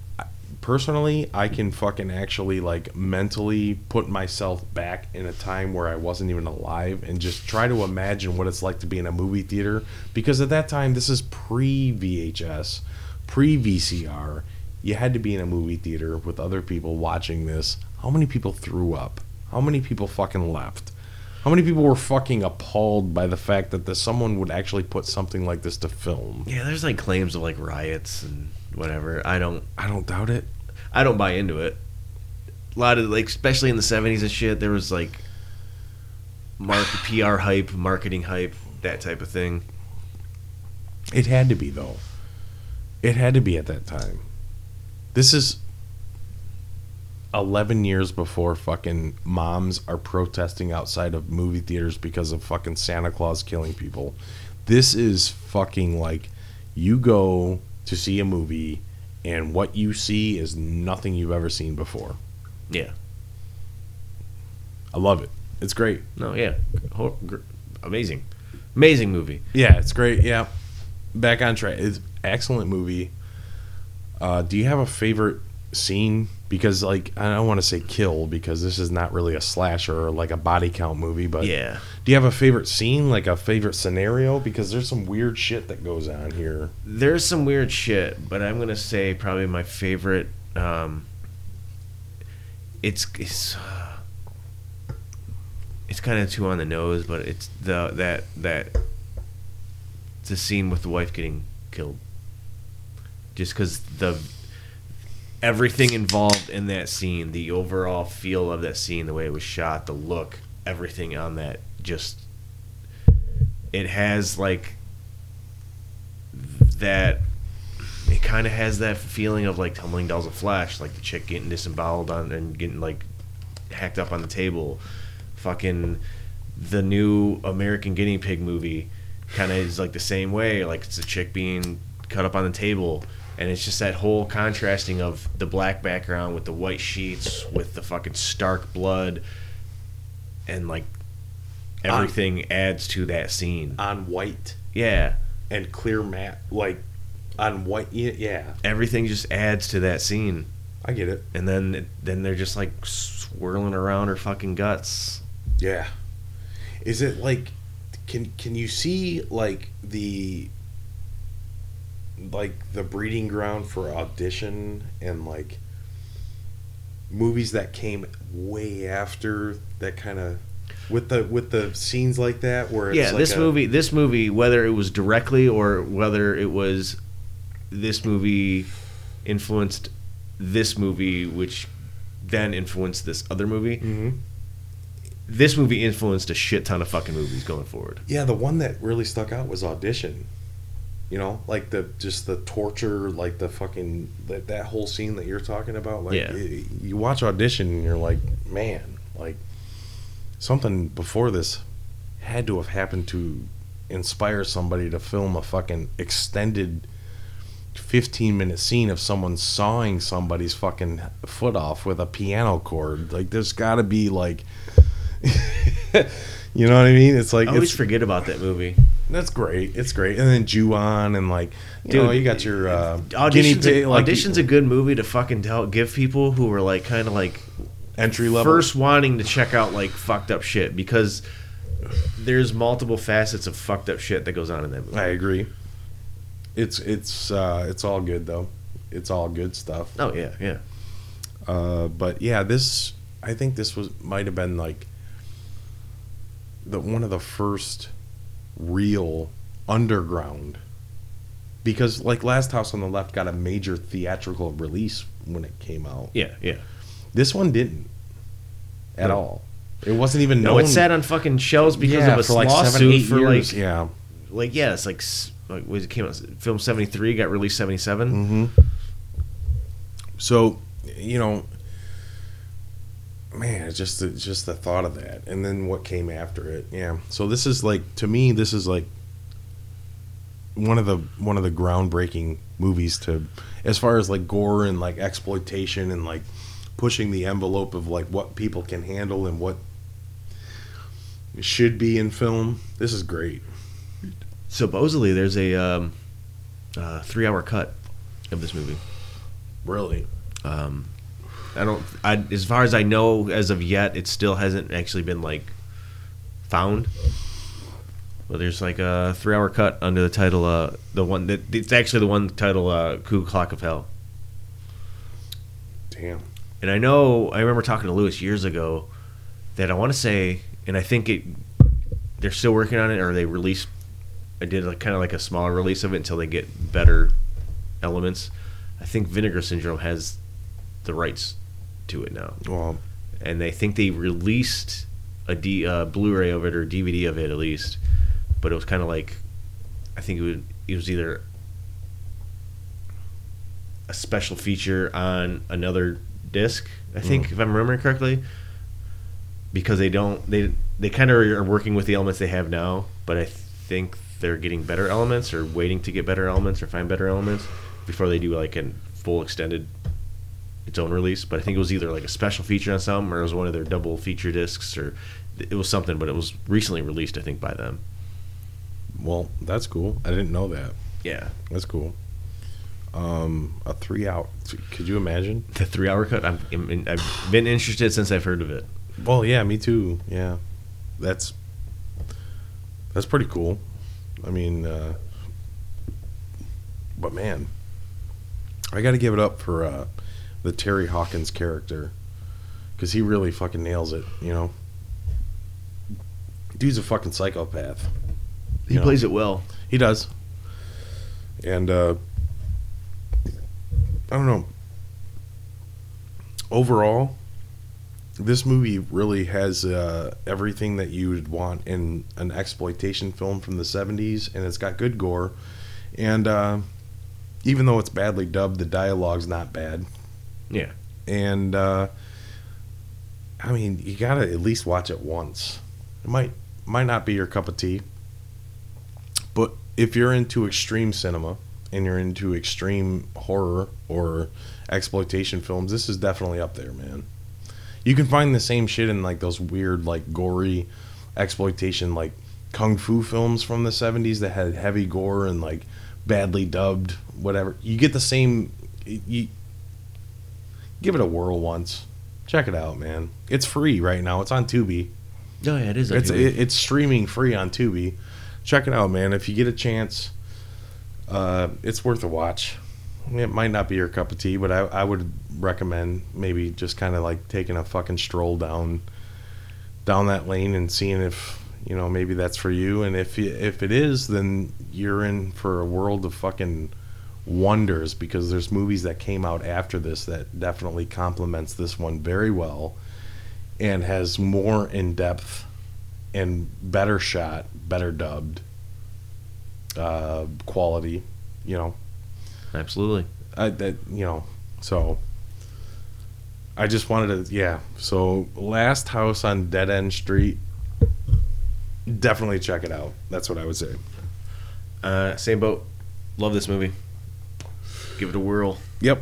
personally I can fucking actually like mentally put myself back in a time where I wasn't even alive and just try to imagine what it's like to be in a movie theater because at that time this is pre VHS, pre VCR. You had to be in a movie theater with other people watching this. How many people threw up? How many people fucking left? How many people were fucking appalled by the fact that the, someone would actually put something like this to film? Yeah, there's like claims of like riots and whatever. I don't I don't doubt it. I don't buy into it. A lot of like, especially in the '70s and shit, there was like, mark PR hype, marketing hype, that type of thing. It had to be though. It had to be at that time. This is 11 years before fucking moms are protesting outside of movie theaters because of fucking Santa Claus killing people. This is fucking like you go to see a movie and what you see is nothing you've ever seen before. Yeah. I love it. It's great. No. Yeah. Amazing, amazing movie. Yeah, it's great. Yeah. Back on track. It's excellent movie. Uh, do you have a favorite scene? Because like I don't want to say kill because this is not really a slasher or like a body count movie, but Yeah. do you have a favorite scene, like a favorite scenario? Because there's some weird shit that goes on here. There's some weird shit, but I'm gonna say probably my favorite. Um, it's it's uh, it's kind of too on the nose, but it's the that that the scene with the wife getting killed. Just because the everything involved in that scene, the overall feel of that scene, the way it was shot, the look, everything on that, just it has like that it kind of has that feeling of like tumbling dolls of flesh like the chick getting disemboweled on and getting like hacked up on the table. Fucking the new american guinea pig movie kind of is like the same way like it's a chick being cut up on the table and it's just that whole contrasting of the black background with the white sheets with the fucking stark blood and like everything adds to that scene On white yeah and clear matte, like on white. Yeah, yeah, everything just adds to that scene I get it. and then then they're just like swirling around her fucking guts Yeah. Is it like can can you see like the like the breeding ground for audition and like movies that came way after that kind of with the with the scenes like that where it's yeah like this a- movie this movie whether it was directly or whether it was this movie influenced this movie which then influenced this other movie Mhm. this movie influenced a shit ton of fucking movies going forward Yeah, the one that really stuck out was audition. You know, like the just the torture, like the fucking that, that whole scene that you're talking about. Like Yeah. y- you watch audition and you're like, man, like something before this had to have happened to inspire somebody to film a fucking extended 15 minute scene of someone sawing somebody's fucking foot off with a piano cord. Like there's got to be like you know what I mean? It's like i always forget about that movie that's great. It's great. And then Ju-on and like you Dude, know, you got your uh, auditions, pig, a, like, auditions a good movie to fucking tell give people who are like kind of like entry level. first wanting to check out like fucked up shit because there's multiple facets of fucked up shit that goes on in that movie. I agree. It's it's uh, it's all good though. It's all good stuff. Oh yeah, yeah. Uh, but yeah, this I think this was might have been like the one of the first real underground because like Last House on the Left got a major theatrical release when it came out. Yeah, yeah. This one didn't at No. all. It wasn't even No, known. it sat on fucking shelves because yeah, of a for like lawsuit seven, eight for years. like, yeah. like yeah, it's like like it came out film seventy three got released 77 Mm-hmm. So, you know, man, it's just it's just the thought of that, and then what came after it. Yeah. So this is like to me, this is like one of the one of the groundbreaking movies to, as far as like gore and like exploitation and like pushing the envelope of like what people can handle and what should be in film. This is great. Supposedly, there's a um, uh, three hour cut of this movie. Really. Um, I don't. I, as far as I know, as of yet, it still hasn't actually been like found. But there's like a three-hour cut under the title. Uh, the one that it's actually the one title. Uh, Cuckoo Clock of Hell. Damn. And I know I remember talking to Lewis years ago that I want to say, and I think it they're still working on it, or they released. I did like kind of like a smaller release of it until they get better elements. I think Vinegar Syndrome has the rights to it now, Well, and they think they released a D, uh, Blu-ray of it or DVD of it at least, but it was kind of like I think it was, it was either a special feature on another disc. I think, if I'm remembering correctly, because they don't they they kind of are working with the elements they have now, but I think they're getting better elements or waiting to get better elements or find better elements before they do like a full extended its own release. But I think it was either like a special feature on some or it was one of their double feature discs or it was something. But it was recently released, I think, by them. well, that's cool. I didn't know that. Yeah, That's cool. Um, a three hour. Could you imagine? the three-hour cut. I'm, I'm, I've been interested since I've heard of it. Well, yeah, me too. Yeah, that's that's pretty cool. I mean, uh, but man, I got to give it up for uh, the Terry Hawkins character because he really fucking nails it. You know, dude's a fucking psychopath. He know. plays it well. He does. And uh I don't know. Overall, this movie really has uh, everything that you would want in an exploitation film from the 70s and it's got good gore and uh even though it's badly dubbed, the dialogue's not bad. Yeah. And uh I mean, you got to at least watch it once. It might might not be your cup of tea. But if you're into extreme cinema and you're into extreme horror or exploitation films, this is definitely up there, man. You can find the same shit in like those weird, like gory exploitation, like kung fu films from the 70s that had heavy gore and like badly dubbed, whatever. You get the same. You give it a whirl once. Check it out, man. It's free right now. It's on Tubi. Oh yeah, it is. It's it, it's streaming free on Tubi. Check it out, man. If you get a chance, uh, it's worth a watch. It might not be your cup of tea, but I, I would recommend maybe just kind of like taking a fucking stroll down down that lane and seeing if you know maybe that's for you. And if if it is, then you're in for a world of fucking wonders because there's movies that came out after this that definitely complements this one very well and has more in depth and better shot, better dubbed uh, quality. You know, absolutely. I that you know. So I just wanted to, yeah. So Last House on Dead End Street. Definitely check it out. That's what I would say. Uh, same boat. Love this movie. Give it a whirl. Yep.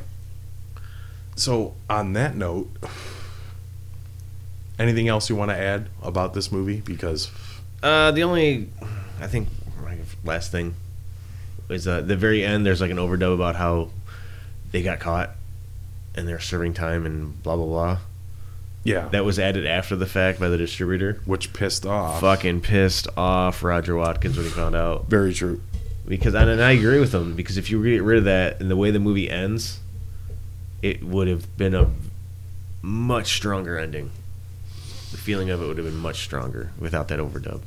So on that note, anything else you want to add about this movie? Because Uh, the only, I think, like, last thing is uh, the very end. There's like an overdub about how they got caught and they're serving time and blah blah blah. yeah, That was added after the fact by the distributor. which pissed off. Fucking pissed off Roger Watkins when he found out. Very true. Because and, and I agree with them because if you get rid of that and the way the movie ends, it would have been a much stronger ending. The feeling of it would have been much stronger without that overdub.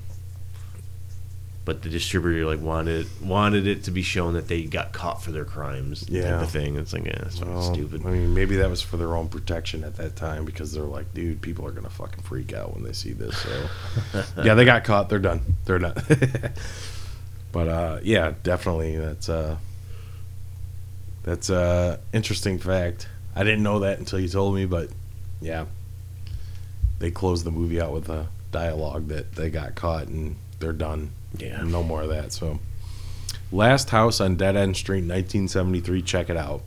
but the distributor like wanted wanted it to be shown that they got caught for their crimes. Yeah. type of thing. It's like yeah, it's Well, stupid. I mean, maybe that was for their own protection at that time because they're like, dude, people are gonna fucking freak out when they see this. So, yeah, they got caught. They're done. They're done. but uh, yeah, definitely. That's uh, that's uh, interesting fact. I didn't know that until you told me. But yeah, they closed the movie out with a dialogue that they got caught and they're done. Yeah. no more of that. So, Last House on Dead End Street, 1973. Check it out.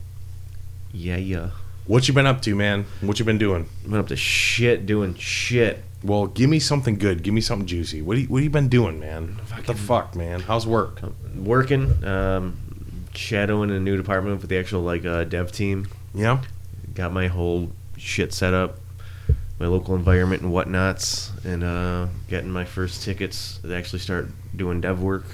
Yeah, yeah. What you been up to, man? What you been doing? I'm up to shit doing shit. Well, give me something good. Give me something juicy. What you, what you been doing, man? What the fuck, man? How's work? Working, um, shadowing a new department with the actual like uh, dev team. Yeah. Got my whole shit set up, my local environment and whatnots, and uh, getting my first tickets to actually start doing dev work.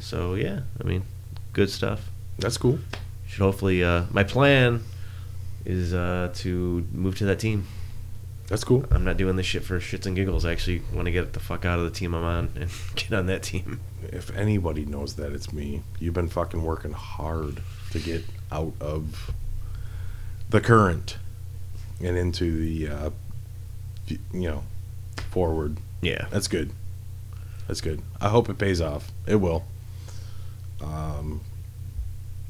So yeah, I mean, good stuff. That's cool. Should hopefully. Uh, my plan is uh, to move to that team. That's cool. I'm not doing this shit for shits and giggles. I actually want to get the fuck out of the team I'm on and get on that team. If anybody knows that, it's me. You've been fucking working hard to get out of the current and into the, uh, you know, forward. Yeah. That's good. That's good. I hope it pays off. It will. Um,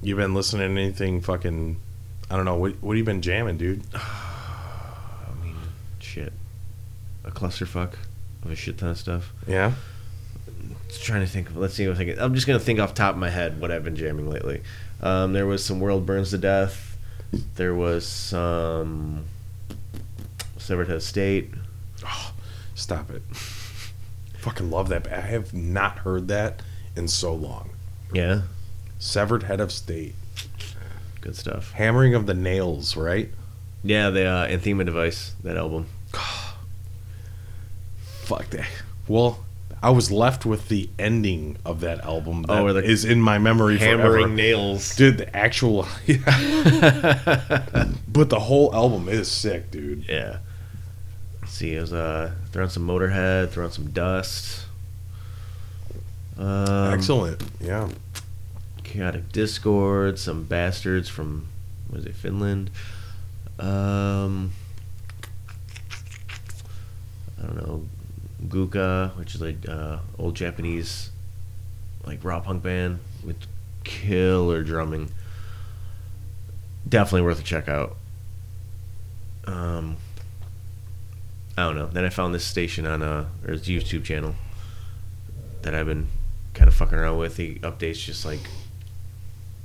you've been listening to anything fucking? I don't know. What what have you been jamming, dude? Shit. A clusterfuck of a shit ton of stuff. Yeah. Just trying to think. Let's see what I think. I'm just gonna think off the top of my head what I've been jamming lately. Um, there was some World Burns to Death. There was some Severed Head of State. Oh, Stop it. fucking love that. I have not heard that in so long. Yeah, Severed Head of State. good stuff. Hammering of the Nails, right? Yeah, the uh, Anathema device that album. Fuck that. Well, I was left with the ending of that album that Oh, where the- is in my memory forever. nails. Dude, the actual, but the whole album is sick, dude. Yeah. Let's see, it was uh, throwing some Motorhead, throwing some Dust. Um, Excellent. Yeah. Chaotic Discord, some bastards from what is it, Finland? Um, I don't know, Guka, which is like uh, old Japanese like raw punk band with killer drumming. Definitely worth a check out. Um, I don't know. Then I found this station on a or his YouTube channel that I've been kind of fucking around with. He updates just like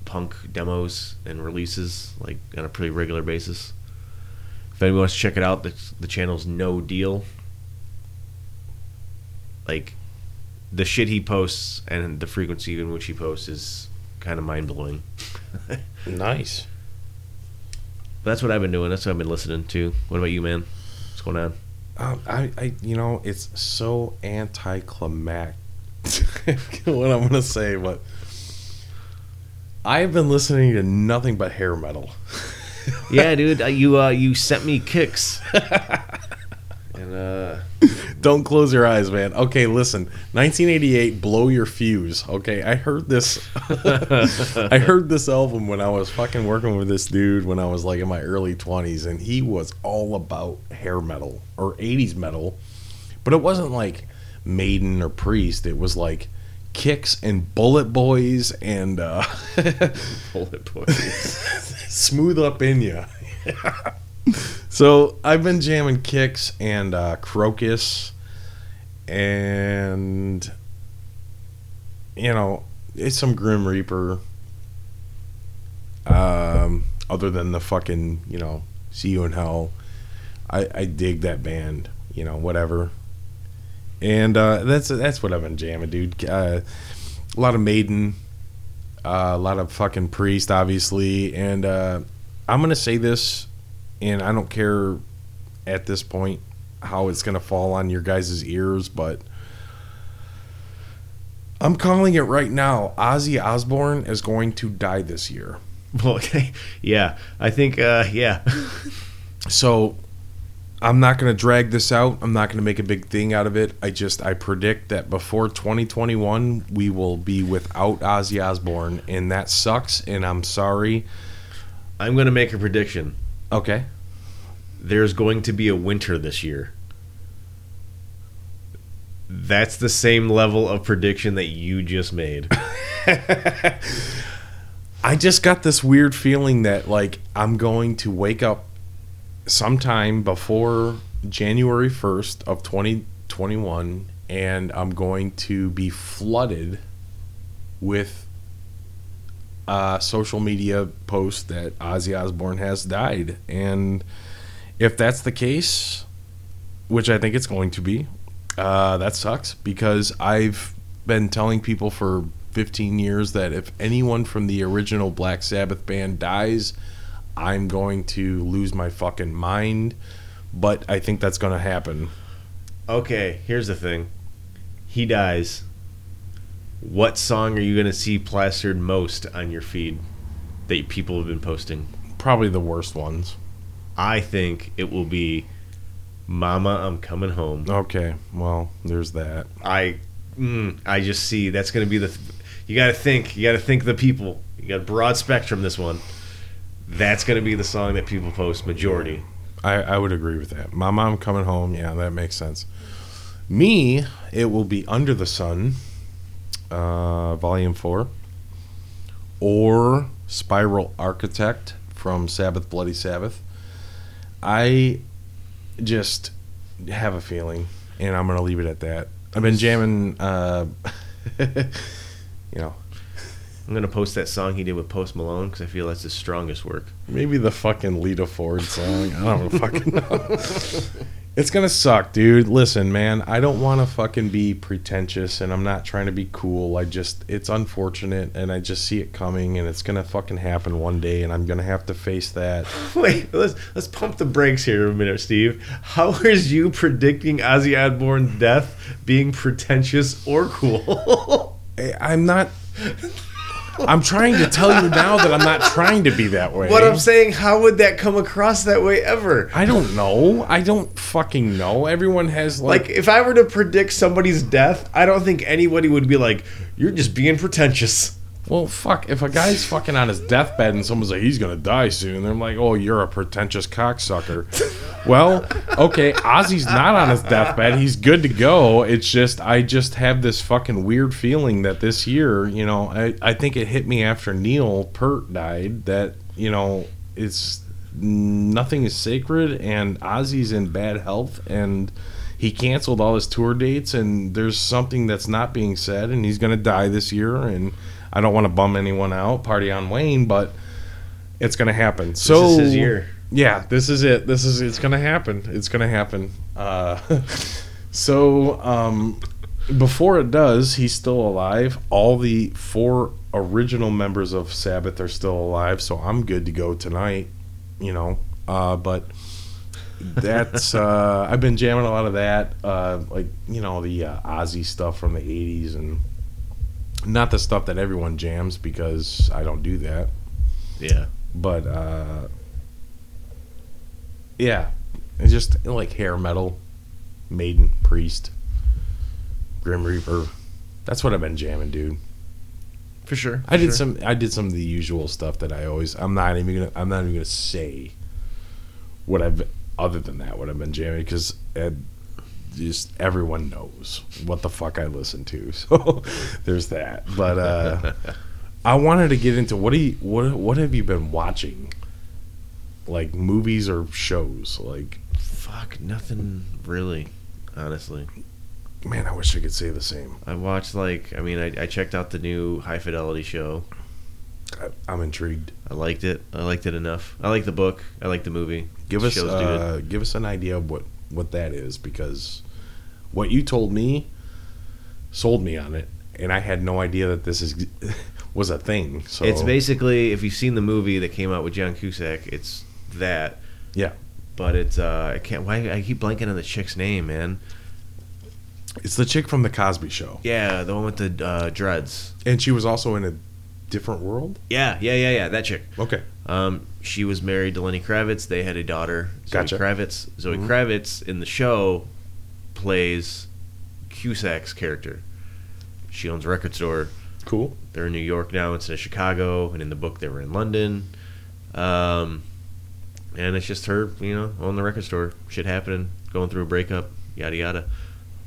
punk demos and releases like on a pretty regular basis. If anyone wants to check it out, the the channel's no deal. Like the shit he posts and the frequency in which he posts is kind of mind blowing. Nice. That's what I've been doing. That's what I've been listening to. What about you, man? What's going on? Um, I, I, you know, it's so anticlimactic. what I'm gonna say, but I've been listening to nothing but hair metal. yeah, dude, uh, you uh, you sent me Kix, and uh, Don't close your eyes, man. Okay, listen. 1988, blow your fuse. Okay, I heard this. I heard this album when I was fucking working with this dude when I was like in my early 20s, and he was all about hair metal or 80s metal, but it wasn't like Maiden or Priest. It was like Kix and Bullet Boys and uh, bullet boys. smooth up in ya. so I've been jamming Kix and uh, Krokus, and you know it's some Grim Reaper. Um, other than the fucking you know see you in hell, I, I dig that band. You know whatever, and uh, that's that's what I've been jamming, dude. Uh, a lot of Maiden, uh, a lot of fucking Priest, obviously, and uh, I'm gonna say this, and I don't care at this point how it's gonna fall on your guys' ears, but I'm calling it right now. Ozzy Osbourne is going to die this year. Okay, yeah, I think uh, yeah, So I'm not going to drag this out. I'm not going to make a big thing out of it. I just I predict that before 2021 we will be without Ozzy Osbourne and that sucks and I'm sorry. I'm going to make a prediction. Okay. There's going to be a winter this year. That's the same level of prediction that you just made. I just got this weird feeling that like I'm going to wake up sometime before January 1st of 2021 and I'm going to be flooded with uh, social media post that Ozzy Osbourne has died. And if that's the case, which I think it's going to be, uh, that sucks because I've been telling people for 15 years that if anyone from the original Black Sabbath band dies, I'm going to lose my fucking mind. But I think that's going to happen. Okay, here's the thing. He dies. What song are you going to see plastered most on your feed that people have been posting? Probably the worst ones. I think it will be Mama, I'm coming home. Okay, well, there's that. I mm, I just see that's going to be the you got to think, you got to think the people. You got a broad spectrum this one. That's going to be the song that people post majority. I, I would agree with that. My mom coming home, yeah, that makes sense. Me, it will be Under the Sun, uh, Volume 4, or Spiral Architect from Sabbath Bloody Sabbath. I just have a feeling, and I'm going to leave it at that. I've been jamming, uh, you know, I'm gonna post that song he did with Post Malone because I feel that's his strongest work. maybe the fucking Lita Ford song. I don't fucking know. It's gonna suck, dude. Listen, man, I don't want to fucking be pretentious, and I'm not trying to be cool. I just, it's unfortunate, and I just see it coming, and it's gonna fucking happen one day, and I'm gonna have to face that. Wait, let's let's pump the brakes here a minute, Steve. How is you predicting Ozzy Osbourne's death being pretentious or cool? I- eh, I'm not. I'm trying to tell you now that I'm not trying to be that way. What I'm saying, how would that come across that way ever? I don't know. I don't fucking know. Everyone has like, Like, if I were to predict somebody's death, I don't think anybody would be like, "You're just being pretentious." Well, fuck. If a guy's fucking on his deathbed and someone's like, he's gonna die soon, they're like, oh, you're a pretentious cocksucker. well, okay, Ozzy's not on his deathbed. He's good to go. It's just, I just have this fucking weird feeling that this year, you know, I, I think it hit me after Neil Peart died that, you know, it's nothing is sacred and Ozzy's in bad health and he canceled all his tour dates and there's something that's not being said and he's going to die this year and I don't want to bum anyone out, party on Wayne, but it's going to happen. So this is year. Yeah, this is it. This is it's going to happen. It's going to happen. Uh, so um, before it does, he's still alive. All the four original members of Sabbath are still alive, so I'm good to go tonight. You know, uh, but that's uh, I've been jamming a lot of that, uh, like you know the uh, Ozzy stuff from the '80s, and not the stuff that everyone jams because I don't do that. Yeah. But uh, yeah, it's just like hair metal, Maiden, Priest, Grim Reaper. That's what I've been jamming, dude. For sure. I did sure. some. I did some of the usual stuff that I always. I'm not even gonna. I'm not even gonna say what I've. Other than that, what I've been jamming because just everyone knows what the fuck I listen to. So there's that. But uh, I wanted to get into what do you what what have you been watching? Like movies or shows? Like Fuck, nothing really. Honestly, man, I wish I could say the same. I watched like I mean I, I checked out the new High Fidelity show. I, I'm intrigued. I liked it. I liked it enough. I like the book. I like the movie. Give us uh, give us an idea of what what that is because what you told me sold me on it, and I had no idea that this is was a thing. So It's basically if you've seen the movie that came out with John Cusack, it's that. Yeah. But it's uh I can't why I keep blanking on the chick's name, man. it's the chick from the Cosby Show, Yeah, the one with the uh, dreads. and she was also in a different world. Yeah, yeah, yeah, yeah. That chick. Okay. Um, she was married to Lenny Kravitz. They had a daughter, Zoe Gotcha. Kravitz. Zoe Mhm. Kravitz in the show plays Cusack's character. She owns a record store. Cool. They're in New York now It's in Chicago, and in the book they were in London. Um, and it's just her, you know, on the record store, shit happening, going through a breakup, yada yada.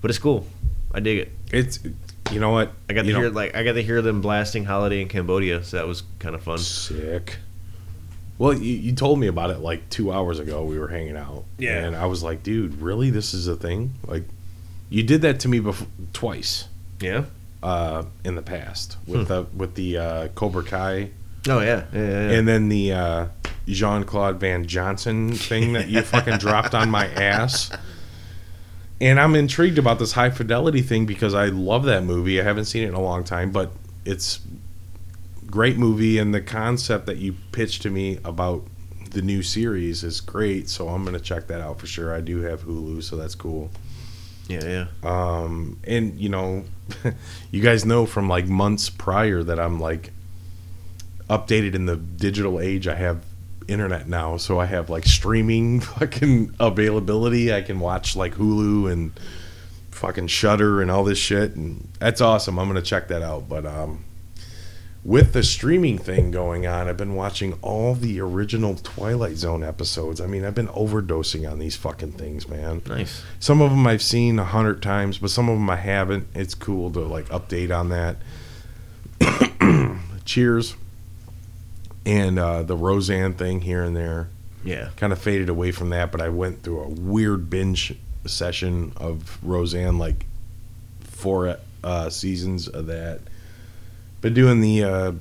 But it's cool. I dig it. It's you know what I got to You know- hear like I got to hear them blasting "Holiday in Cambodia," so that was kind of fun. Sick. Well, you, you told me about it like two hours ago. We were hanging out, Yeah. and I was like, "Dude, really? This is a thing?" Like, you did that to me before twice Yeah. uh, in the past with the with the uh, Cobra Kai, Oh yeah. Yeah. yeah, yeah. and then the uh, Jean Claude Van Johnson thing that you fucking dropped on my ass. And I'm intrigued about this high fidelity thing because I love that movie. I haven't seen it in a long time, but it's great movie and the concept that you pitched to me about the new series is great. So I'm gonna check that out for sure. I do have Hulu, so that's cool. yeah. Yeah. Um, and you know, you guys know from like months prior that I'm like updated in the digital age. I have internet now, so I have like streaming fucking availability. I can watch like Hulu and fucking Shudder and all this shit, and that's awesome. I'm gonna check that out. But um, with the streaming thing going on, I've been watching all the original Twilight Zone episodes. I mean, I've been overdosing on these fucking things, man. Nice. Some of them I've seen a hundred times, but some of them I haven't. It's cool to like update on that. Cheers, and uh, the Roseanne thing here and there. Yeah. Kind of faded away from that, but I went through a weird binge session of Roseanne, like four uh, seasons of that. Been doing the uh,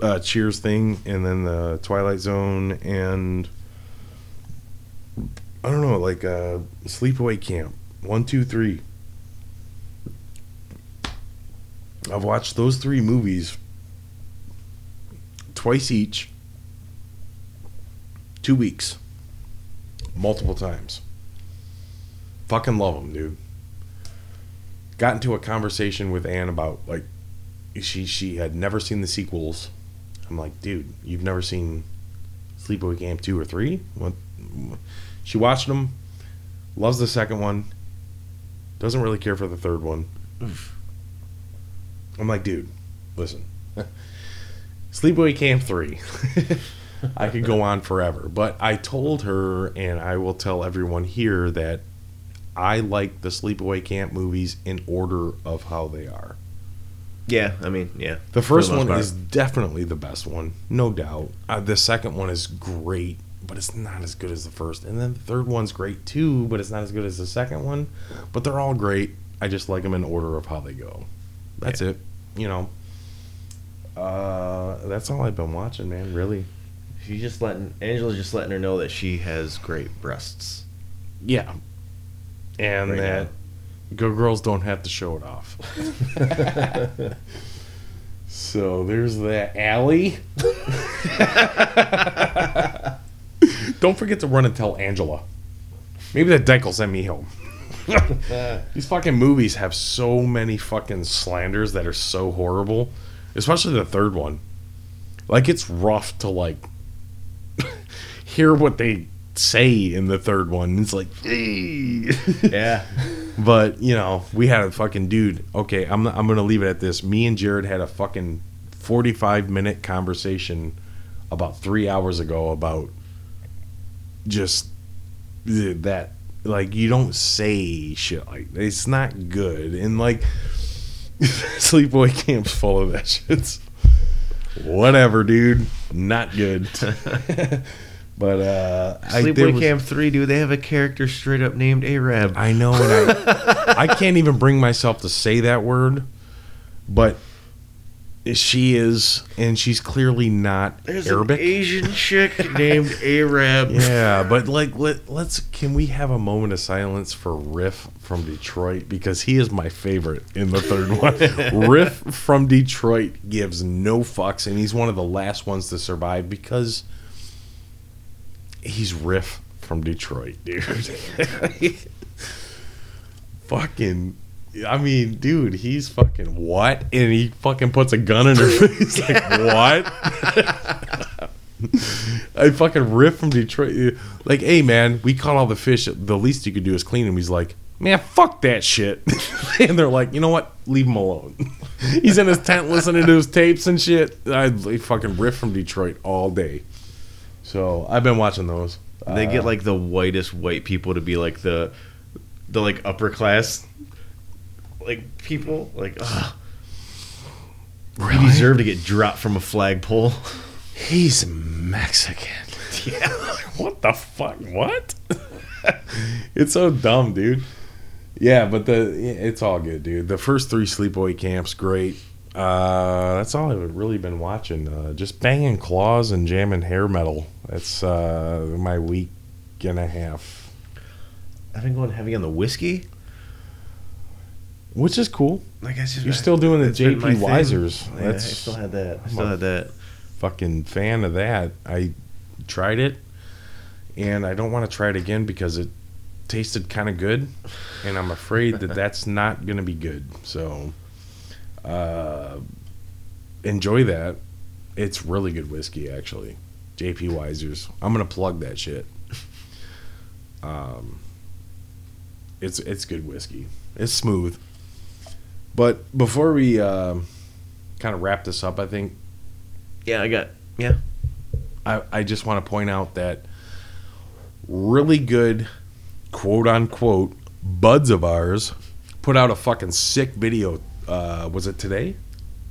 uh, Cheers thing, and then the Twilight Zone, and I don't know, like uh, Sleepaway Camp, one, two, three. I've watched those three movies twice each, two weeks, multiple times. Fucking love them, dude. Got into a conversation with Anne about like she she had never seen the sequels. I'm like, dude, you've never seen Sleepaway Camp two or three? What? She watched them, loves the second one, doesn't really care for the third one. Oof. I'm like, dude, listen. Sleepaway Camp 3. I could go on forever. But I told her, and I will tell everyone here, that I like the Sleepaway Camp movies in order of how they are. Yeah. I mean, yeah. The first most one part. is definitely the best one, no doubt. Uh, the second one is great, but it's not as good as the first. And then the third one's great too, but it's not as good as the second one. But they're all great. I just like them in order of how they go. That's it. You know. Uh, that's all I've been watching, man. Really. She's just letting Angela's just letting her know that she has great breasts. Yeah. And Right that good girls don't have to show it off. so there's that alley. don't forget to run and tell Angela. Maybe that dyke will send me home. These fucking movies have so many fucking slanders that are so horrible, especially the third one. Like it's rough to like hear what they say in the third one. It's like, yeah. but you know, we had a fucking dude. Okay, I'm I'm gonna leave it at this. Me and Jared had a fucking 45 minute conversation about three hours ago about just that. Like you don't say shit like that. it's not good, and like Sleepaway Camp's full of that shit. Whatever, dude. Not good. but uh, Sleepaway was- Camp 3, dude, they have a character straight up named Arab. I know, and I, I can't even bring myself to say that word, but she is, and she's clearly not There's Arabic. an Asian chick named Arab. yeah, but like, let, let's can we have a moment of silence for Riff from Detroit because he is my favorite in the third one. Riff from Detroit gives no fucks, and he's one of the last ones to survive because he's Riff from Detroit, dude. Fucking I mean, dude, he's fucking what? And he fucking puts a gun in her face. Like, what? I fucking ripped from Detroit. Like, hey, man, we caught all the fish. The least you could do is clean him. He's like, man, fuck that shit. and they're like, you know what? Leave him alone. He's in his tent listening to his tapes and shit. I fucking ripped from Detroit all day. So I've been watching those. They Uh, get like the whitest white people to be like the the like upper class like people. Like, ugh. Really? deserve to get dropped from a flagpole. He's Mexican. yeah. what the fuck? What? it's so dumb, dude. Yeah, but the it's all good, dude. The first three sleepaway camps, great. Uh, that's all I've really been watching. Uh, just banging claws and jamming hair metal. That's uh, my week and a half, I've been going heavy on the whiskey. Which is cool. Like I just You're still doing the that's been my JP. Wisers. Yeah, I That's still had that. I still had that. fucking fan of that. I tried it, and I don't want to try it again because it tasted kind of good, and I'm afraid that that's not going to be good. So, uh, enjoy that. It's really good whiskey, actually. JP Wisers. I'm gonna plug that shit. Um, it's it's good whiskey. It's smooth. But before we um kind of wrap this up, I think Yeah, I got. Yeah. I, I just want to point out that really good quote unquote buds of ours put out a fucking sick video. Uh, was it today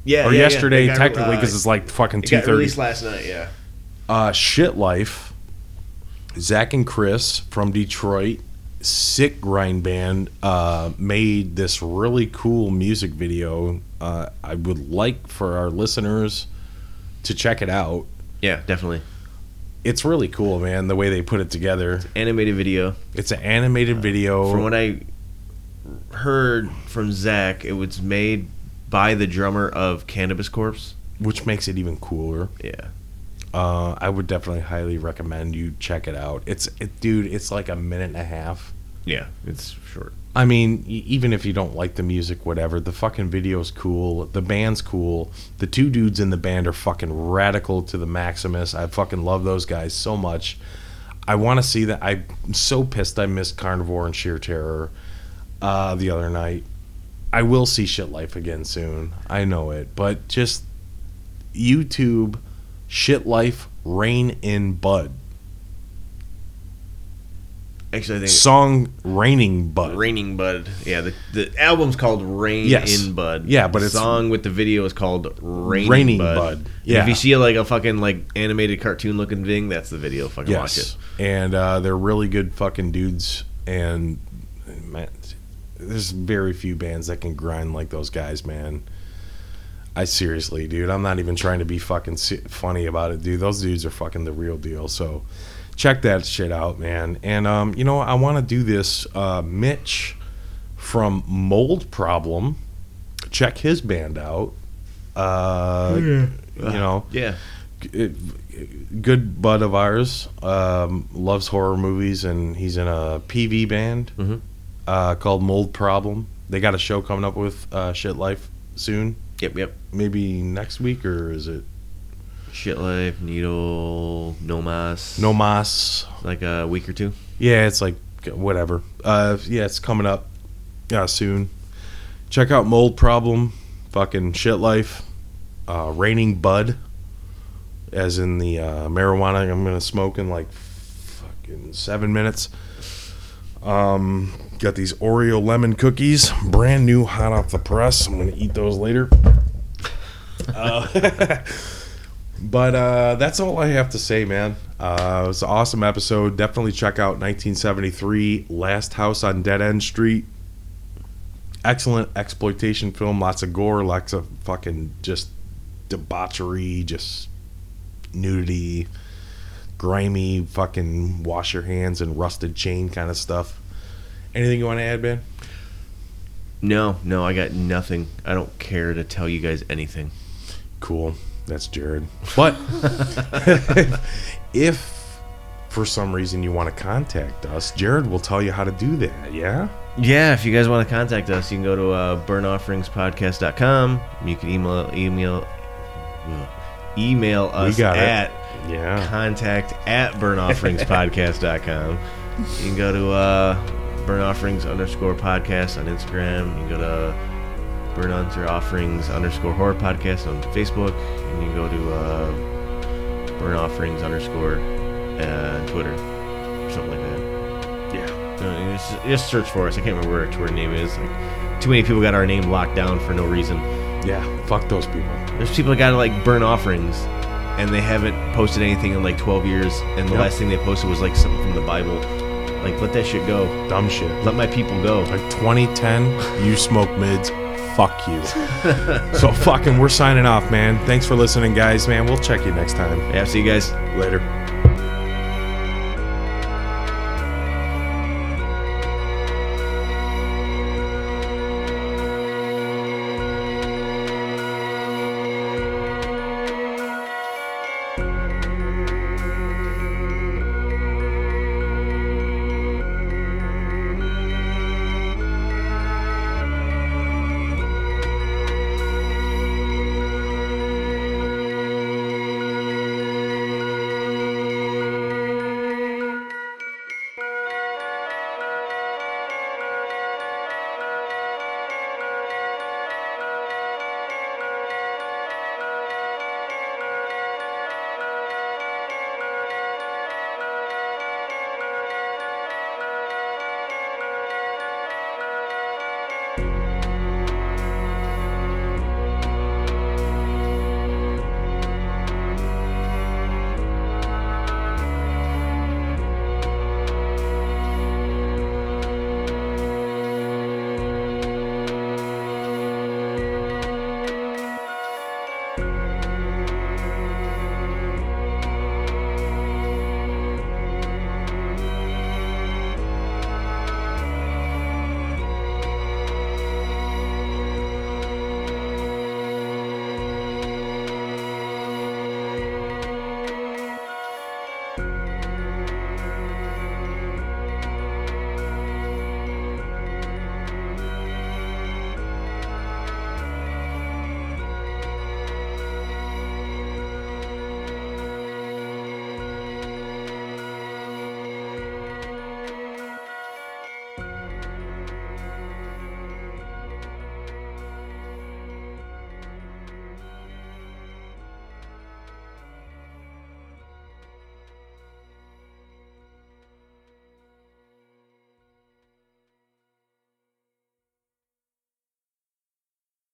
Yeah. or yeah, yeah. yesterday? Got, technically, uh, because it's like fucking two thirty. released last night. Yeah. Uh, Shit Life, Zach and Chris from Detroit, sick grind band, uh, made this really cool music video. Uh, I would like for our listeners to check it out. Yeah, definitely. It's really cool, man. The way they put it together. Animated video. It's an animated video. From what I heard from Zach, it was made by the drummer of Cannabis Corpse. which makes it even cooler. Yeah. Uh, I would definitely highly recommend you check it out. It's it, dude, it's like a minute and a half. Yeah, it's short. I mean, even if you don't like the music, whatever, the fucking video's cool. The band's cool. The two dudes in the band are fucking radical to the maximus. I fucking love those guys so much. I want to see that. I'm so pissed I missed Carnivore and Sheer Terror uh, the other night. I will see Shit Life again soon. I know it. But just YouTube Shit Life Rain in Bud. Actually, I think Song Raining Bud. Raining Bud. Yeah, the, the album's called Rain Yes. in Bud. Yeah, but the it's- song with the video is called Raining, Raining Bud. Bud. And Yeah. If you see like a fucking like animated cartoon looking thing, that's the video. Fucking watch it. And uh, they're really good fucking dudes. And man, there's very few bands that can grind like those guys, man. I seriously, dude, I'm not even trying to be fucking funny about it, dude. Those dudes are fucking the real deal. So check that shit out, man. And um, you know, I want to do this. Uh, Mitch from Mold Problem, check his band out. Uh, You know, Yeah. it- good bud of ours um, loves horror movies and he's in a pv band Mhm. uh, called mold problem they got a show coming up with uh, shit life soon Yep. Yep. maybe next week or is it Shit Life, Needle, No Mas. no mas. Like a week or two. yeah it's like whatever. Uh, yeah it's coming up. Uh, soon. Check out mold problem. Fucking shit life. Uh, raining bud. As in the uh, marijuana i'm gonna smoke in like fucking seven minutes. Um, got these oreo lemon cookies. Brand new hot off the press. I'm gonna eat those later. Uh, but uh, that's all i have to say man uh, it was an awesome episode definitely check out 1973 last house on dead end street excellent exploitation film lots of gore lots of fucking just debauchery just nudity, grimy, fucking wash your hands and rusted chain kind of stuff. Anything you want to add, Ben? No, no, I got nothing. I don't care to tell you guys anything. Cool. That's Jared. But if for some reason you want to contact us, Jared will tell you how to do that. Yeah? yeah, if you guys want to contact us, you can go to uh, burnoffringspodcast.com. You can email email email us got it. at Yeah. contact at burnoffringspodcast.com. You can go to uh, burnoffrings underscore podcast on Instagram. You can go to burn under offerings underscore horror podcast on Facebook. And you can go to uh, burn offerings underscore uh, Twitter or something like that. Yeah. Just, just search for us. I can't remember what our Twitter name is. Like, too many people got our name locked down for no reason. Yeah. Fuck those people. There's people that got to like burn offerings, and they haven't posted anything in like 12 years. And the Yep. last thing they posted was like something from the Bible. Like, let that shit go. Dumb shit. Let my people go. Like 2010, you smoke mids. Fuck you. so fucking, we're signing off, man. Thanks for listening, guys. Man, we'll check you next time. Yeah, see you guys. Later.